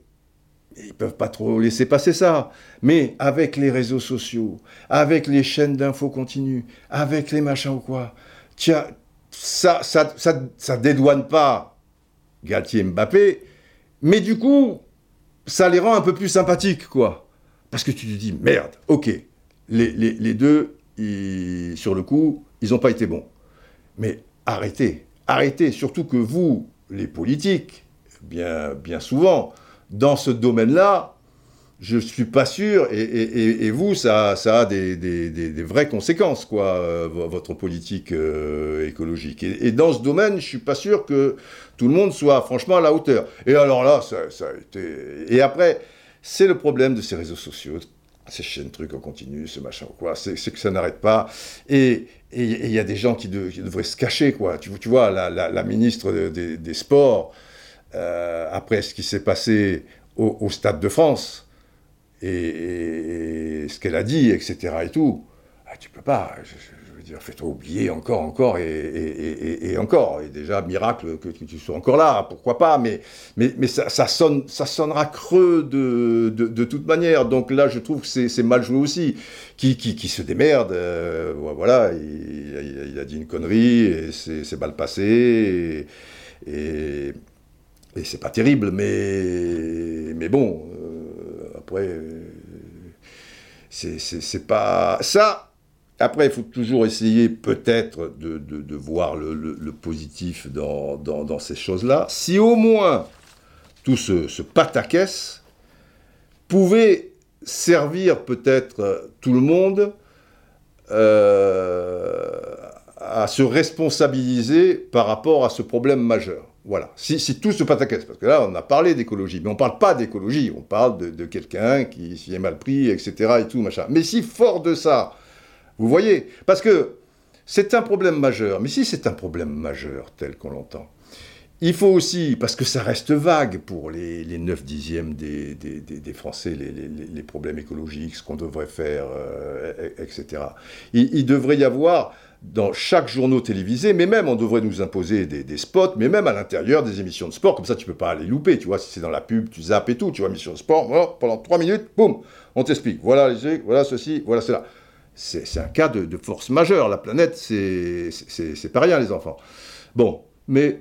ils peuvent pas trop laisser passer ça. Mais avec les réseaux sociaux, avec les chaînes d'infos continues, avec les machins ou quoi, tiens, ça, ça, ça, ça dédouane pas Galtier Mbappé, mais du coup, ça les rend un peu plus sympathiques, quoi. Parce que tu te dis, merde, ok, les, les, deux, sur le coup, ils n'ont pas été bons. Mais arrêtez, arrêtez, surtout que vous, les politiques, bien, bien souvent, dans ce domaine-là, je ne suis pas sûr, et, vous, ça, a des, vraies conséquences, quoi, euh, votre politique euh, écologique. Et, dans ce domaine, je ne suis pas sûr que tout le monde soit franchement à la hauteur. Et alors là, ça, a été... Et après, c'est le problème de ces réseaux sociaux, ces chaînes trucs en continu, ce machin quoi, c'est que ça n'arrête pas. Et il y a des gens qui, devraient se cacher, quoi. Tu vois, la, ministre des, Sports, euh, après ce qui s'est passé au Stade de France, et, ce qu'elle a dit, etc. et tout, ah, tu peux pas. Je, veux dire, fais-toi oublier encore, encore et, encore. Et déjà, miracle que, tu sois encore là, pourquoi pas, mais, ça, sonne, ça sonnera creux de, de, toute manière. Donc là, je trouve que c'est mal joué aussi. Qui, qui, se démerde, euh, voilà, il, a dit une connerie, et c'est mal passé, et, et, c'est pas terrible, mais, mais bon. Euh, après, euh, c'est pas. Ça, après, il faut toujours essayer peut-être de, voir le, positif dans, ces choses-là. Si au moins tout ce, ce pataquès pouvait servir peut-être tout le monde euh, à se responsabiliser par rapport à ce problème majeur. Voilà, si, tout se pataquès, parce que là, on a parlé d'écologie, mais on ne parle pas d'écologie, on parle de, quelqu'un qui s'y est mal pris, etc., et tout, machin. Mais si fort de ça, vous voyez, parce que c'est un problème majeur, mais si c'est un problème majeur tel qu'on l'entend, il faut aussi, parce que ça reste vague pour les, les 9 dixièmes des, Français, les, problèmes écologiques, ce qu'on devrait faire, euh, etc. il, devrait y avoir dans chaque journaux télévisé, mais même on devrait nous imposer des, spots, mais même à l'intérieur des émissions de sport, comme ça tu peux pas aller louper, tu vois, si c'est dans la pub, tu zappes et tout, tu vois, émission de sport, pendant trois minutes, boum, on t'explique, voilà les voilà ceci, voilà cela. C'est un cas de, force majeure, la planète, c'est pas rien les enfants. Bon, mais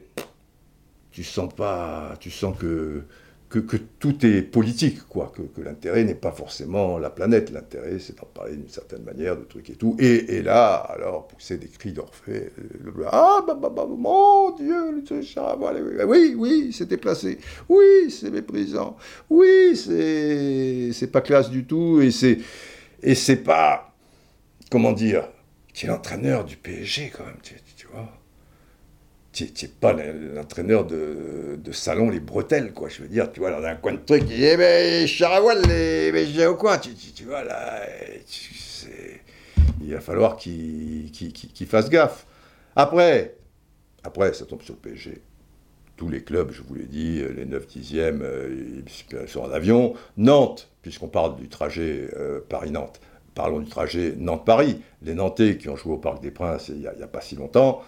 tu sens pas, tu sens que que, tout est politique, quoi, que, l'intérêt n'est pas forcément la planète. L'intérêt, c'est d'en parler d'une certaine manière, de trucs et tout. Et, là, alors, pousser des cris d'Orphée, euh, ah, bah, bah, bah, mon Dieu, le oui, oui, c'est déplacé, oui, c'est méprisant, oui, c'est, pas classe du tout, et c'est, et c'est pas, comment dire, qui est l'entraîneur du PSG, quand même, tu n'es pas l'entraîneur de, salon Les Bretelles, quoi. Je veux dire, tu vois, dans un coin de truc, il dit, eh ben, Charavoile, les j'ai au coin. Tu, vois, là, il va falloir qu'il fasse gaffe. Après, après, ça tombe sur le PSG. Tous les clubs, je vous l'ai dit, les 9 dixièmes, euh, ils sont en avion. Nantes, puisqu'on parle du trajet euh, Paris-Nantes, parlons du trajet Nantes-Paris. Les Nantais qui ont joué au Parc des Princes il n'y a, pas si longtemps,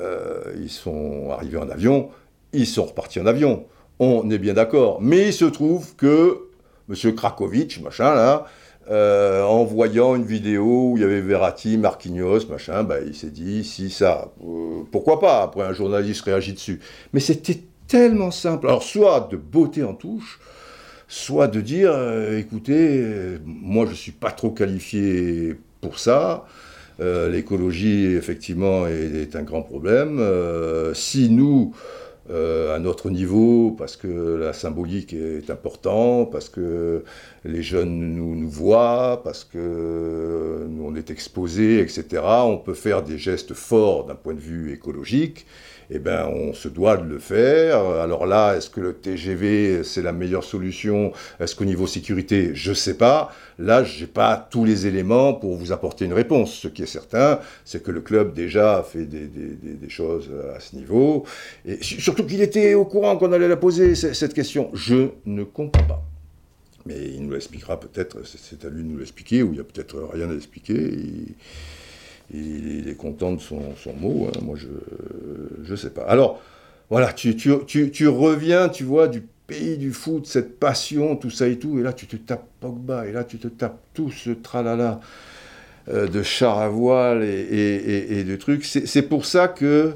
euh, ils sont arrivés en avion, ils sont repartis en avion. On est bien d'accord. Mais il se trouve que M. Krakowicz, machin, là, euh, en voyant une vidéo où il y avait Verratti, Marquinhos, machin, bah, il s'est dit, si ça, euh, pourquoi pas Après, un journaliste réagit dessus. Mais c'était tellement simple. Alors, soit de beauté en touche, soit de dire, écoutez, moi, je ne suis pas trop qualifié pour ça. Euh, l'écologie, effectivement, est, un grand problème. Euh, si nous, euh, à notre niveau, parce que la symbolique est importante, parce que les jeunes nous, voient, parce que nous, on est exposés, etc., on peut faire des gestes forts d'un point de vue écologique eh ben, on se doit de le faire. Alors là, est-ce que le TGV, c'est la meilleure solution? Est-ce qu'au niveau sécurité, je ne sais pas. Là, je n'ai pas tous les éléments pour vous apporter une réponse. Ce qui est certain, c'est que le club déjà fait des, choses à ce niveau. Et surtout qu'il était au courant qu'on allait la poser, cette question. Je ne comprends pas. Mais il nous l'expliquera peut-être, c'est à lui de nous l'expliquer, ou il n'y a peut-être rien à expliquer il, est content de son, mot. Hein. Moi, je ne sais pas. Alors, voilà, tu, tu, reviens, tu vois, du pays du foot, cette passion, tout ça et tout, et là, tu te tapes Pogba, et là, tu te tapes tout ce tralala euh, de char à voile et, de trucs. C'est pour ça que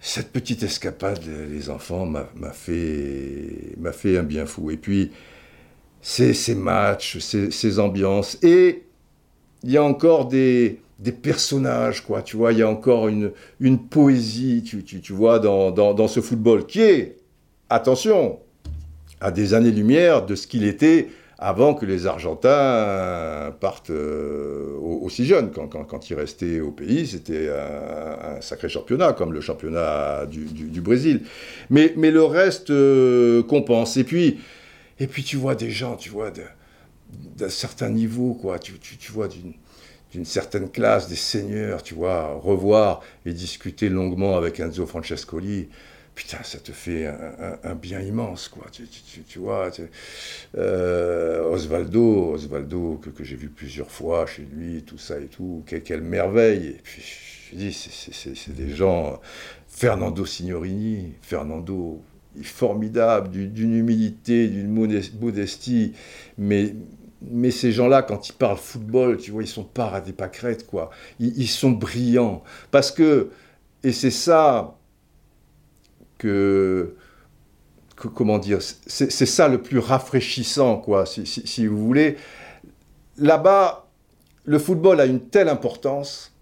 cette petite escapade, les enfants, m'a fait, fait un bien fou. Et puis, ces, ces matchs, ces ambiances, et il y a encore des des personnages, quoi. Tu vois, il y a encore une, une poésie, tu, tu, tu vois, dans, dans, ce football qui est, attention, à des années-lumière de ce qu'il était avant que les Argentins partent euh, aussi jeunes. Quand, quand, ils restaient au pays, c'était un, sacré championnat, comme le championnat du, Brésil. Mais, mais, le reste euh, compense. Et puis, et puis tu vois des gens, tu vois, d'un certain niveau, quoi. Tu, tu vois d'une certaine classe, des seigneurs, tu vois, revoir et discuter longuement avec Enzo Francescoli putain, ça te fait un, bien immense, quoi. Tu, vois, euh, Osvaldo, Osvaldo que, j'ai vu plusieurs fois chez lui, tout ça et tout, quelle, merveille. Et puis, je dis, c'est des gens, Fernando Signorini, Fernando, formidable, d'une humilité, d'une modestie, mais, mais ces gens-là, quand ils parlent football, tu vois, ils sont pas à des pâquerettes, quoi. Ils, ils sont brillants. Parce que, et c'est ça, que, comment dire, c'est ça le plus rafraîchissant, quoi, si, vous voulez. Là-bas, le football a une telle importance.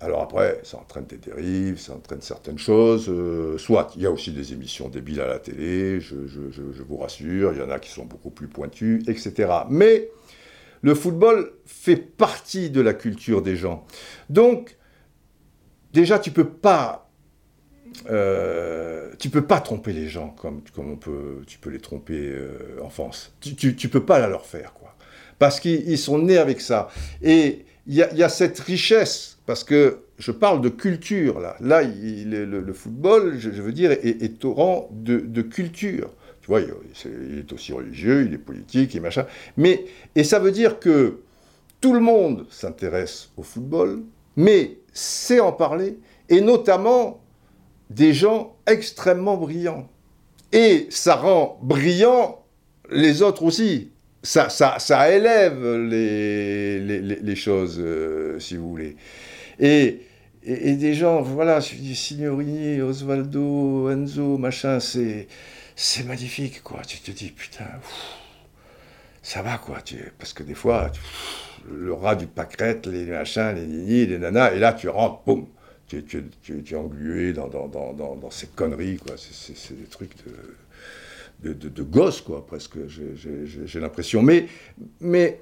Alors après, ça entraîne des dérives, ça entraîne certaines choses. Euh, soit, il y a aussi des émissions débiles à la télé, je, vous rassure, il y en a qui sont beaucoup plus pointues, etc. Mais le football fait partie de la culture des gens. Donc, déjà, tu peux pas euh, tu peux pas tromper les gens comme, comme on peut, tu peux les tromper euh, en France. Tu, tu, peux pas la leur faire, quoi. Parce qu'ils sont nés avec ça. Et il y, a, cette richesse, parce que je parle de culture, là. Là, le, football, je, veux dire, est, au rang de, culture. Tu vois, il, il, est aussi religieux, il est politique et machin. Mais, et ça veut dire que tout le monde s'intéresse au football, mais sait en parler, et notamment des gens extrêmement brillants. Et ça rend brillants les autres aussi. Ça, ça, ça élève les, les, choses, euh, si vous voulez. Et, et, des gens, voilà, Signorini, Osvaldo, Enzo, machin, c'est, c'est magnifique, quoi. Tu te dis, putain, ça va, quoi. Parce que des fois, le rat du pâquerette, les machins, les nini, les nanas, et là, tu rentres, boum, tu, tu, tu, es englué dans, dans, dans, dans, ces conneries, quoi. C'est des trucs de, de, de, gosse, quoi, presque, j'ai l'impression. Mais, mais,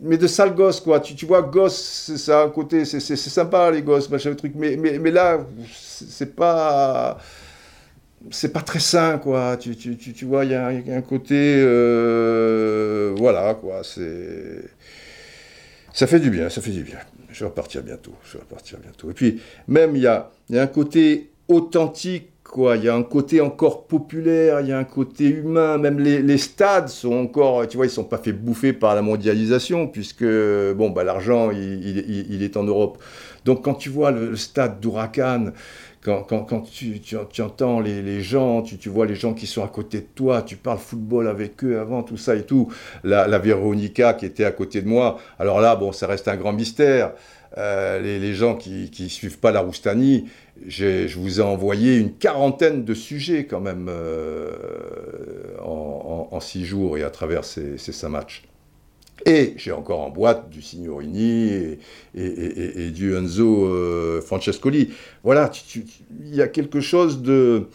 mais de sale gosse, quoi. Tu, tu vois, gosse, ça a un côté, c'est sympa, les gosses, machin, le truc. Mais, mais, là, c'est pas c'est pas très sain, quoi. Tu, tu, tu, vois, il y, a un côté. Euh, voilà, quoi. C'est. Ça fait du bien, ça fait du bien je vais repartir bientôt, je vais repartir bientôt. Et puis, même, il y a, y a un côté authentique, Il y a un côté encore populaire, il y a un côté humain. Même les, stades sont encore, tu vois, ils sont pas fait bouffer par la mondialisation, puisque, bon, bah, l'argent, il, est en Europe. Donc, quand tu vois le, stade d'Huracan, quand, quand, tu, entends les, gens, tu, tu, vois les gens qui sont à côté de toi, tu parles football avec eux avant, tout ça et tout. La, la Véronica qui était à côté de moi, alors là, bon, ça reste un grand mystère. Euh, les, gens qui ne suivent pas la Roustanie, je vous ai envoyé une quarantaine de sujets quand même euh, en, six jours et à travers ces, ces cinq matchs. Et j'ai encore en boîte du Signorini et, du Enzo euh, Francescoli. Voilà, il y a quelque chose de...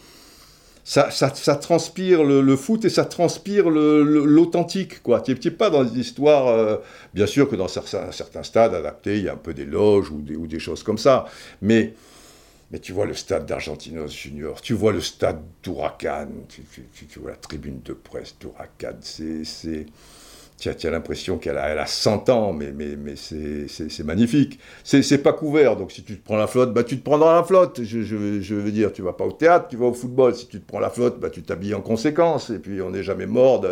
Ça, transpire le, foot et ça transpire l'authentique, quoi. Tu n'es pas dans des histoires... Euh, bien sûr que dans certains, stades adaptés, il y a un peu des loges ou des, choses comme ça. Mais... Mais tu vois le stade d'Argentinos Junior, tu vois le stade d'Huracan, tu, tu, vois la tribune de presse d'Huracan, c'est tu as, l'impression qu'elle a, elle a 100 ans, mais, c'est magnifique. C'est pas couvert, donc si tu te prends la flotte, bah, tu te prendras la flotte. Je, veux dire, tu vas pas au théâtre, tu vas au football. Si tu te prends la flotte, bah, tu t'habilles en conséquence. Et puis on n'est jamais mort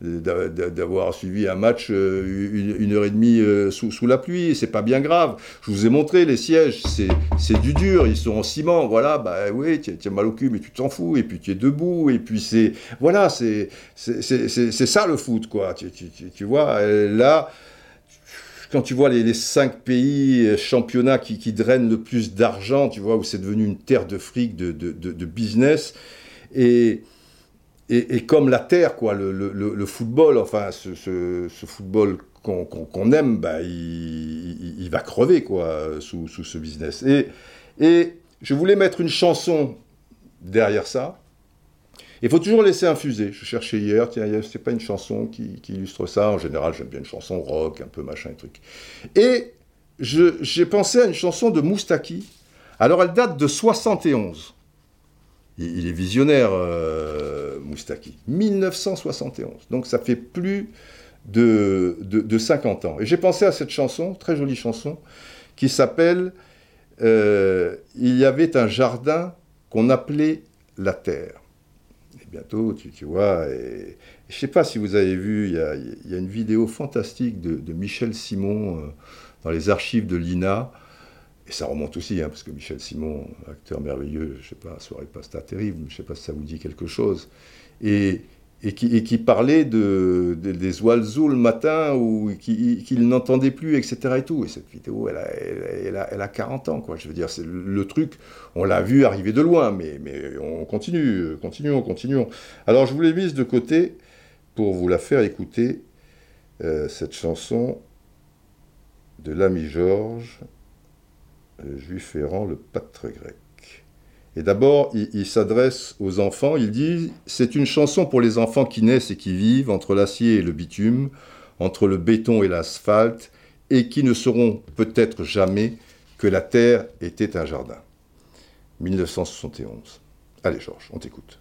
d'avoir suivi un match euh, une, heure et demie euh, sous, la pluie. C'est pas bien grave. Je vous ai montré les sièges, c'est du dur, ils sont en ciment. Voilà, bah oui, tu as mal au cul, mais tu t'en fous. Et puis tu es debout. Et puis c'est. Voilà, c'est ça le foot, quoi. tu, vois, là, quand tu vois les, cinq pays euh, championnats qui, drainent le plus d'argent, tu vois, où c'est devenu une terre de fric, de, business, et, comme la terre, quoi, le, football, enfin, ce, football qu'on aime, bah, il, va crever, quoi, sous, ce business. Et je voulais mettre une chanson derrière ça, Il faut toujours laisser infuser. Je cherchais hier, tiens, c'est pas une chanson qui, illustre ça. En général, j'aime bien une chanson rock, un peu machin, truc. Et j'ai pensé à une chanson de Moustaki. Alors, elle date de 71. Il, est visionnaire, euh, Moustaki. 1971. Donc, ça fait plus de, de, 50 ans. Et j'ai pensé à cette chanson, très jolie chanson, qui s'appelle euh, Il y avait un jardin qu'on appelait la terre bientôt, tu, vois. Et, je ne sais pas si vous avez vu, il y a, une vidéo fantastique de, Michel Simon euh, dans les archives de l'INA. Et ça remonte aussi, hein, parce que Michel Simon, acteur merveilleux, je ne sais pas, Soirée Pasta terrible, je ne sais pas si ça vous dit quelque chose. Et et qui, parlait de, des oiseaux le matin ou qu'il n'entendait plus, etc. Et, tout. et cette vidéo, elle a, elle, elle, a, 40 ans, quoi. Je veux dire, c'est le, truc, on l'a vu arriver de loin, mais, mais on continue, continuons, continuons. Alors, je vous l'ai mise de côté pour vous la faire écouter, euh, cette chanson de l'ami Georges, le juif errant, le pâtre grec. Et d'abord, il, s'adresse aux enfants, il dit, c'est une chanson pour les enfants qui naissent et qui vivent entre l'acier et le bitume, entre le béton et l'asphalte, et qui ne sauront peut-être jamais que la terre était un jardin. 1971. Allez Georges, on t'écoute.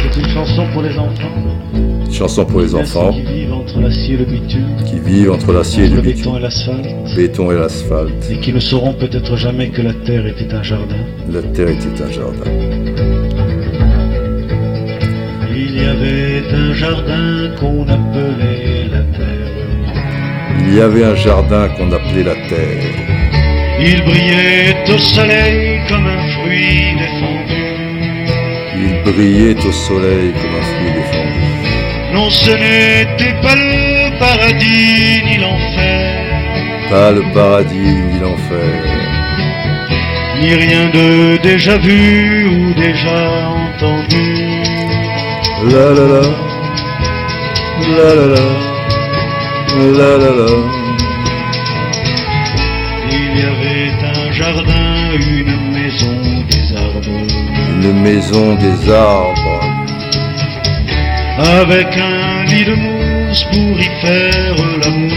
C'est une chanson pour les enfants Chanson pour les enfants. Qui vivent entre l'acier et le bitume. Qui vivent entre l'acier et le bitume. béton et l'asphalte. Béton et l'asphalte. Et qui ne sauront peut-être jamais que la terre était un jardin. La terre était un jardin. Il y avait un jardin qu'on appelait la terre. Il y avait un jardin qu'on appelait la terre. Il brillait au soleil comme un fruit défendu. Il brillait au soleil comme un fruit défendu. Non, ce n'était pas le paradis ni l'enfer. Pas le paradis ni l'enfer. Ni rien de déjà vu ou déjà entendu. La la la. La la la. La la la. Il y avait un jardin, une maison des arbres. Une maison des arbres avec un lit de mousse pour y faire l'amour.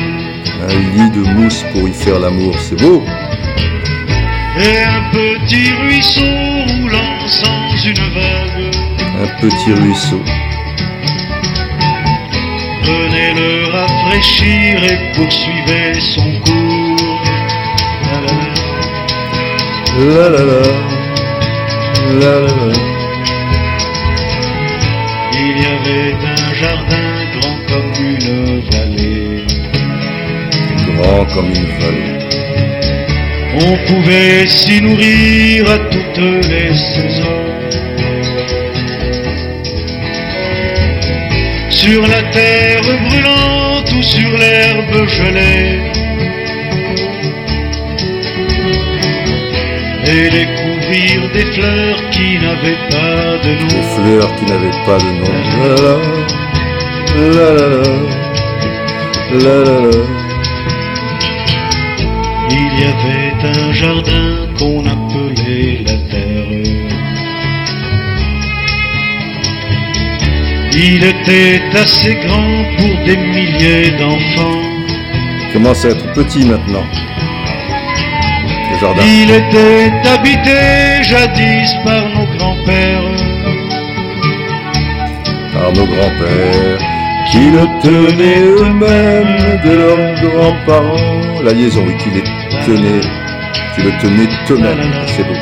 Un lit de mousse pour y faire l'amour, c'est beau. Et un petit ruisseau roulant sans une vague. Un petit ruisseau. Venez le rafraîchir et poursuivez son cours. La la la. La la la. La la la. Il y avait un jardin grand comme une vallée. Grand comme une vallée. On pouvait s'y nourrir à toutes les saisons. Sur la terre brûlante ou sur l'herbe gelée. Et les des fleurs qui n'avaient pas de nom. Des fleurs qui n'avaient pas de nom. La la la, la la la. Il y avait un jardin qu'on appelait la terre. Il était assez grand pour des milliers d'enfants. Il commence à être petit maintenant. Il était habité jadis par nos grands-pères. Par nos grands-pères qui le tenaient eux-mêmes de leurs grands-parents. La liaison, oui, qui les tenait, qui le tenaient eux-mêmes. C'est beau.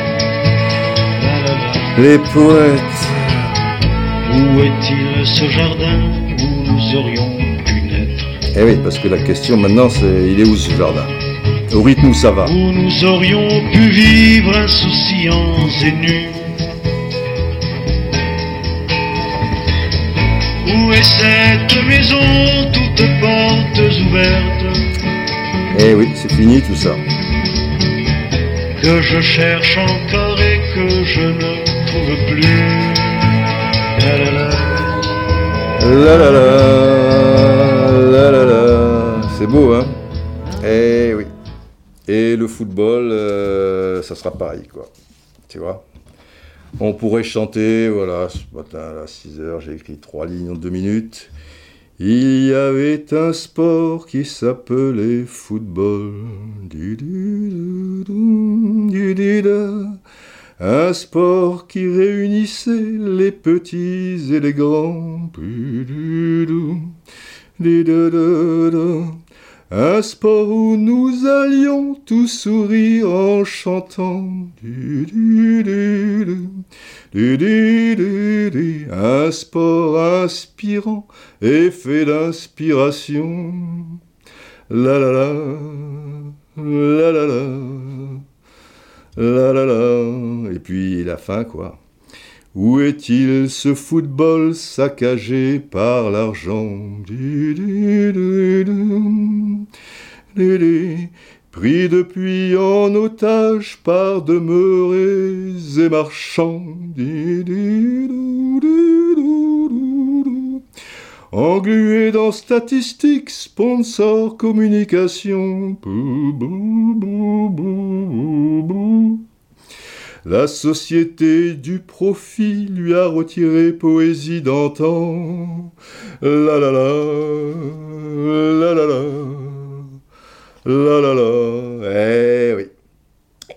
Les poètes. Où est-il ce jardin? Où nous aurions pu naître? Eh oui, parce que la question maintenant, c'est il est où ce jardin? Au rythme où ça va. Où nous aurions pu vivre insouciants et nus. Où est cette maison, toutes portes ouvertes Eh oui, c'est fini tout ça. Que je cherche encore et que je ne trouve plus. La la la. La la la. La la la. C'est beau, hein Eh oui. Et le football, euh, ça sera pareil, quoi. Tu vois On pourrait chanter, voilà, ce matin à 6 heures, j'ai écrit trois lignes en deux minutes. Il y avait un sport qui s'appelait football. Un sport qui réunissait les petits et les grands. Un sport où nous allions tous sourire en chantant. Un sport inspirant et fait d'inspiration. La la la, la la la, la la la. Et puis la fin, quoi. Où est-il ce football saccagé par l'argent? Pris depuis en otage par demeurés et marchands. Englué dans statistiques, sponsor, communication. La société du profit lui a retiré poésie d'antan. La la la, la la la, la la la. Eh oui,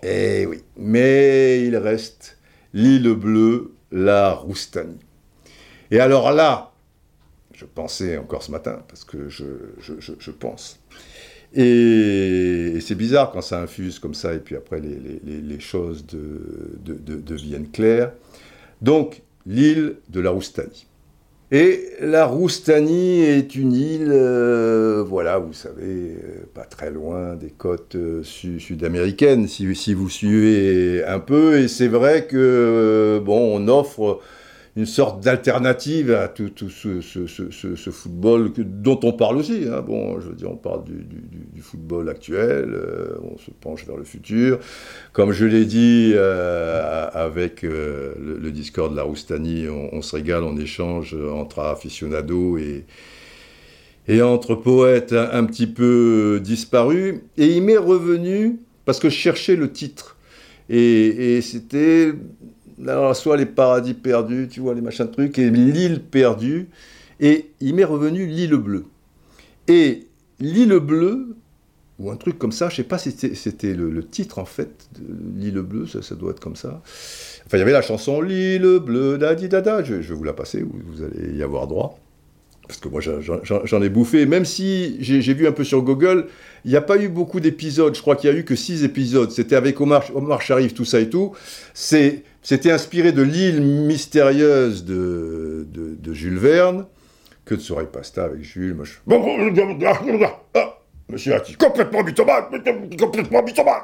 eh oui. Mais il reste l'île bleue, la Roustanie. Et alors là, je pensais encore ce matin, parce que je, je, je, je pense, et, c'est bizarre quand ça infuse comme ça, et puis après les, choses deviennent claires. Donc, l'île de la Roustanie. Et la Roustanie est une île, euh, voilà, vous savez, euh, pas très loin des côtes euh, sud-américaines, si, si, vous suivez un peu. Et c'est vrai que, bon, on offre une sorte d'alternative à tout, ce, football dont on parle aussi. Hein. Bon, je veux dire, on parle du, football actuel, euh, on se penche vers le futur. Comme je l'ai dit euh, avec euh, le, Discord de la Roustanie, on, se régale, on échange entre aficionados et entre poètes un, petit peu disparus. Et il m'est revenu, parce que je cherchais le titre. et c'était alors, soit les paradis perdus, tu vois, les machins de trucs, et l'île perdue. Et il m'est revenu l'île bleue. Et l'île bleue, ou un truc comme ça, je sais pas si c'était le, titre en fait, l'île bleue, ça, doit être comme ça. Enfin, il y avait la chanson L'île bleue, dada, je, je vais vous la passer, vous allez y avoir droit parce que moi j'en ai bouffé, même si j'ai vu un peu sur Google, il n'y a pas eu beaucoup d'épisodes, je crois qu'il n'y a eu que six épisodes, c'était avec Omar, Omar Sharif, tout ça et tout, c'était inspiré de l'île mystérieuse de, Jules Verne, que de soirée pasta avec Jules, moi. Ah, monsieur complètement mythomane, complètement mythomane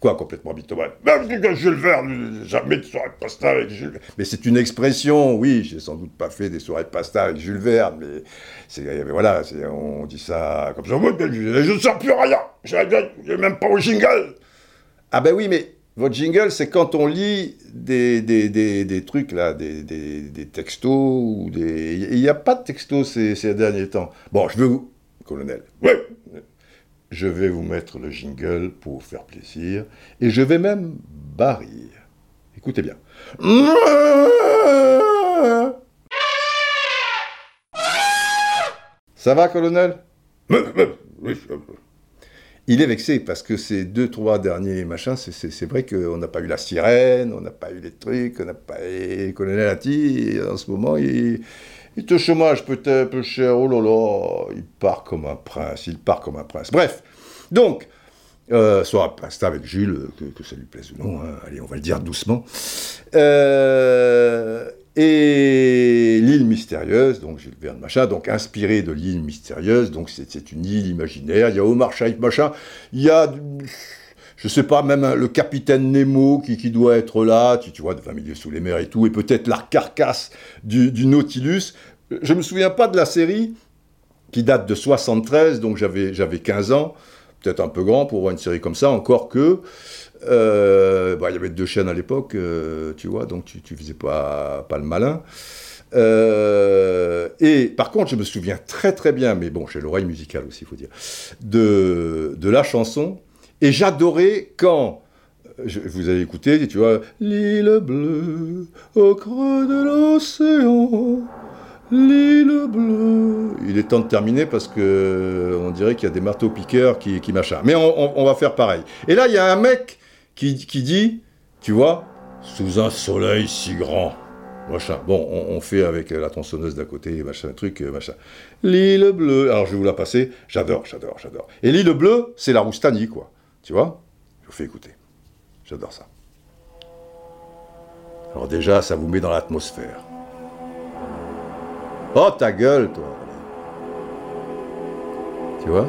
Quoi, complètement mythomane Même Jules Verne, jamais de soirée de pasta avec Jules Verne. Mais c'est une expression, oui, j'ai sans doute pas fait des soirées de pasta avec Jules Verne, mais, c'est, voilà, on dit ça comme ça. Je ne sors plus rien, je même pas au jingle. Ah ben oui, mais votre jingle, c'est quand on lit des, des, des, trucs, là, des, des, textos. Il n'y a pas de textos ces, ces derniers temps. Bon, je veux vous... Colonel. Oui je vais vous mettre le jingle pour vous faire plaisir, et je vais même barrir. Écoutez bien. Ça va, colonel? Il est vexé parce que ces deux, trois derniers machins, c'est vrai qu'on n'a pas eu la sirène, on n'a pas eu les trucs, on n'a pas eu colonel Atti, en ce moment, il, il te chômage peut-être peu cher, oh là là, il part comme un prince, il part comme un prince. Bref, donc, euh, soit pasta avec Jules, que, ça lui plaise ou non, hein. allez, on va le dire doucement. Euh, et l'île mystérieuse, donc Jules Verne, machin, donc inspiré de l'île mystérieuse, donc c'est une île imaginaire, il y a Omar Shaikh, machin, il y a je sais pas, même le capitaine Nemo qui, qui doit être là, tu, vois, de 20 milieux sous les mers et tout, et peut-être la carcasse du, Nautilus. Je me souviens pas de la série, qui date de 73, donc j'avais 15 ans, peut-être un peu grand pour voir une série comme ça, encore que, euh, bah, il y avait deux chaînes à l'époque, euh, tu vois, donc tu, tu faisais pas, pas le malin. Euh, et par contre, je me souviens très très bien, mais bon, j'ai l'oreille musicale aussi, il faut dire, de, de la chanson. Et j'adorais quand, je- vous avez écouté, tu vois, l'île bleue au creux de l'océan, l'île bleue. Il est temps de terminer parce que on dirait qu'il y a des marteaux piqueurs qui, qui machin. Mais on va faire pareil. Et là, il y a un mec qui, qui dit, tu vois, sous un soleil si grand. Machin. Bon, on, on fait avec la tronçonneuse d'à côté, machin, truc, euh, machin. L'île bleue. Alors, je vais vous la passer. J'adore, j'adore, j'adore. Et l'île bleue, c'est la Roustanie, quoi. Tu vois Je vous fais écouter. J'adore ça. Alors déjà, ça vous met dans l'atmosphère. Oh, ta gueule, toi. Tu vois?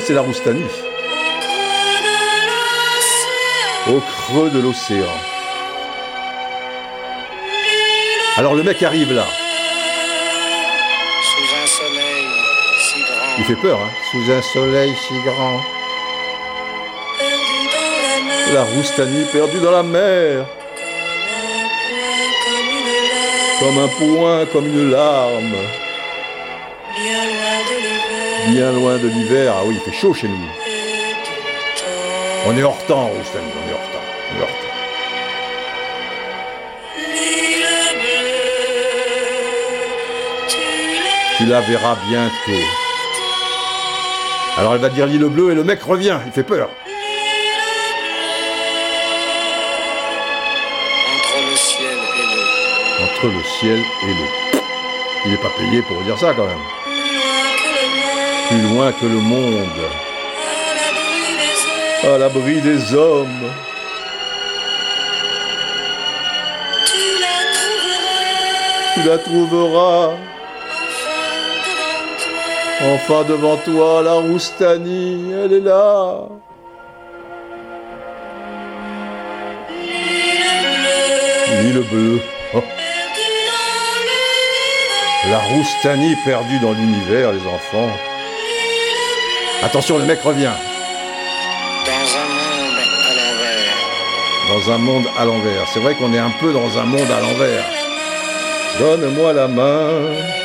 C'est la Roustanie. Au creux de l'océan. Alors le mec arrive là. Il fait peur, hein Sous un soleil si grand. la Roustanie perdue dans la mer. comme un point, comme une larme, bien loin de l'hiver. Ah oui, il fait chaud chez nous. On est hors temps, Roustanie. On est hors temps. On est hors temps. Tu la verras bientôt. Alors elle va dire l'île bleue et le mec revient. Il fait peur. entre le ciel et l'eau. Entre le ciel et l'eau. Il n'est pas payé pour dire ça quand même. plus loin que le monde. À l'abri des hommes. Tu la trouveras Tu la trouveras enfin devant toi. la Roustanie, elle est là. L'île bleue. Oh, Perdu dans l'univers, la Roustanie perdue dans l'univers, les enfants. Attention, le mec revient. Dans un monde à l'envers, Dans un monde à l'envers. C'est vrai qu'on est un peu dans un monde à l'envers. Donne-moi la main.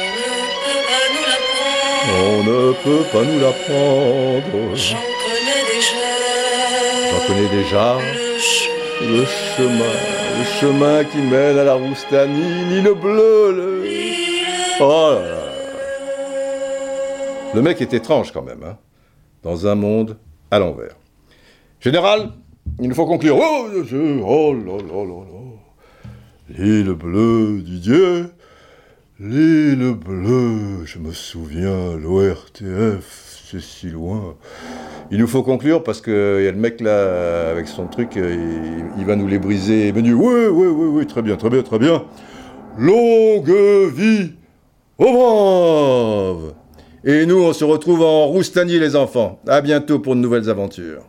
On ne peut pas nous l'apprendre. J'en connais déjà. J'en connais déjà Le chemin. le chemin, le chemin qui mène à la Roustanie, l'île bleue. Le... Oh là là. Le mec est étrange quand même, hein. Dans un monde à l'envers. Général, il nous faut conclure. Oh, oh là là là là. L'île bleue, Didier. L'île bleue, je me souviens, l'ORTF, c'est si loin. Il nous faut conclure parce qu'il y a le mec là, avec son truc, euh, il, va nous les briser. Menu, oui, oui, oui, oui, très bien, très bien, très bien. Longue vie aux braves Et nous, on se retrouve en Roustanie, les enfants. À bientôt pour de nouvelles aventures.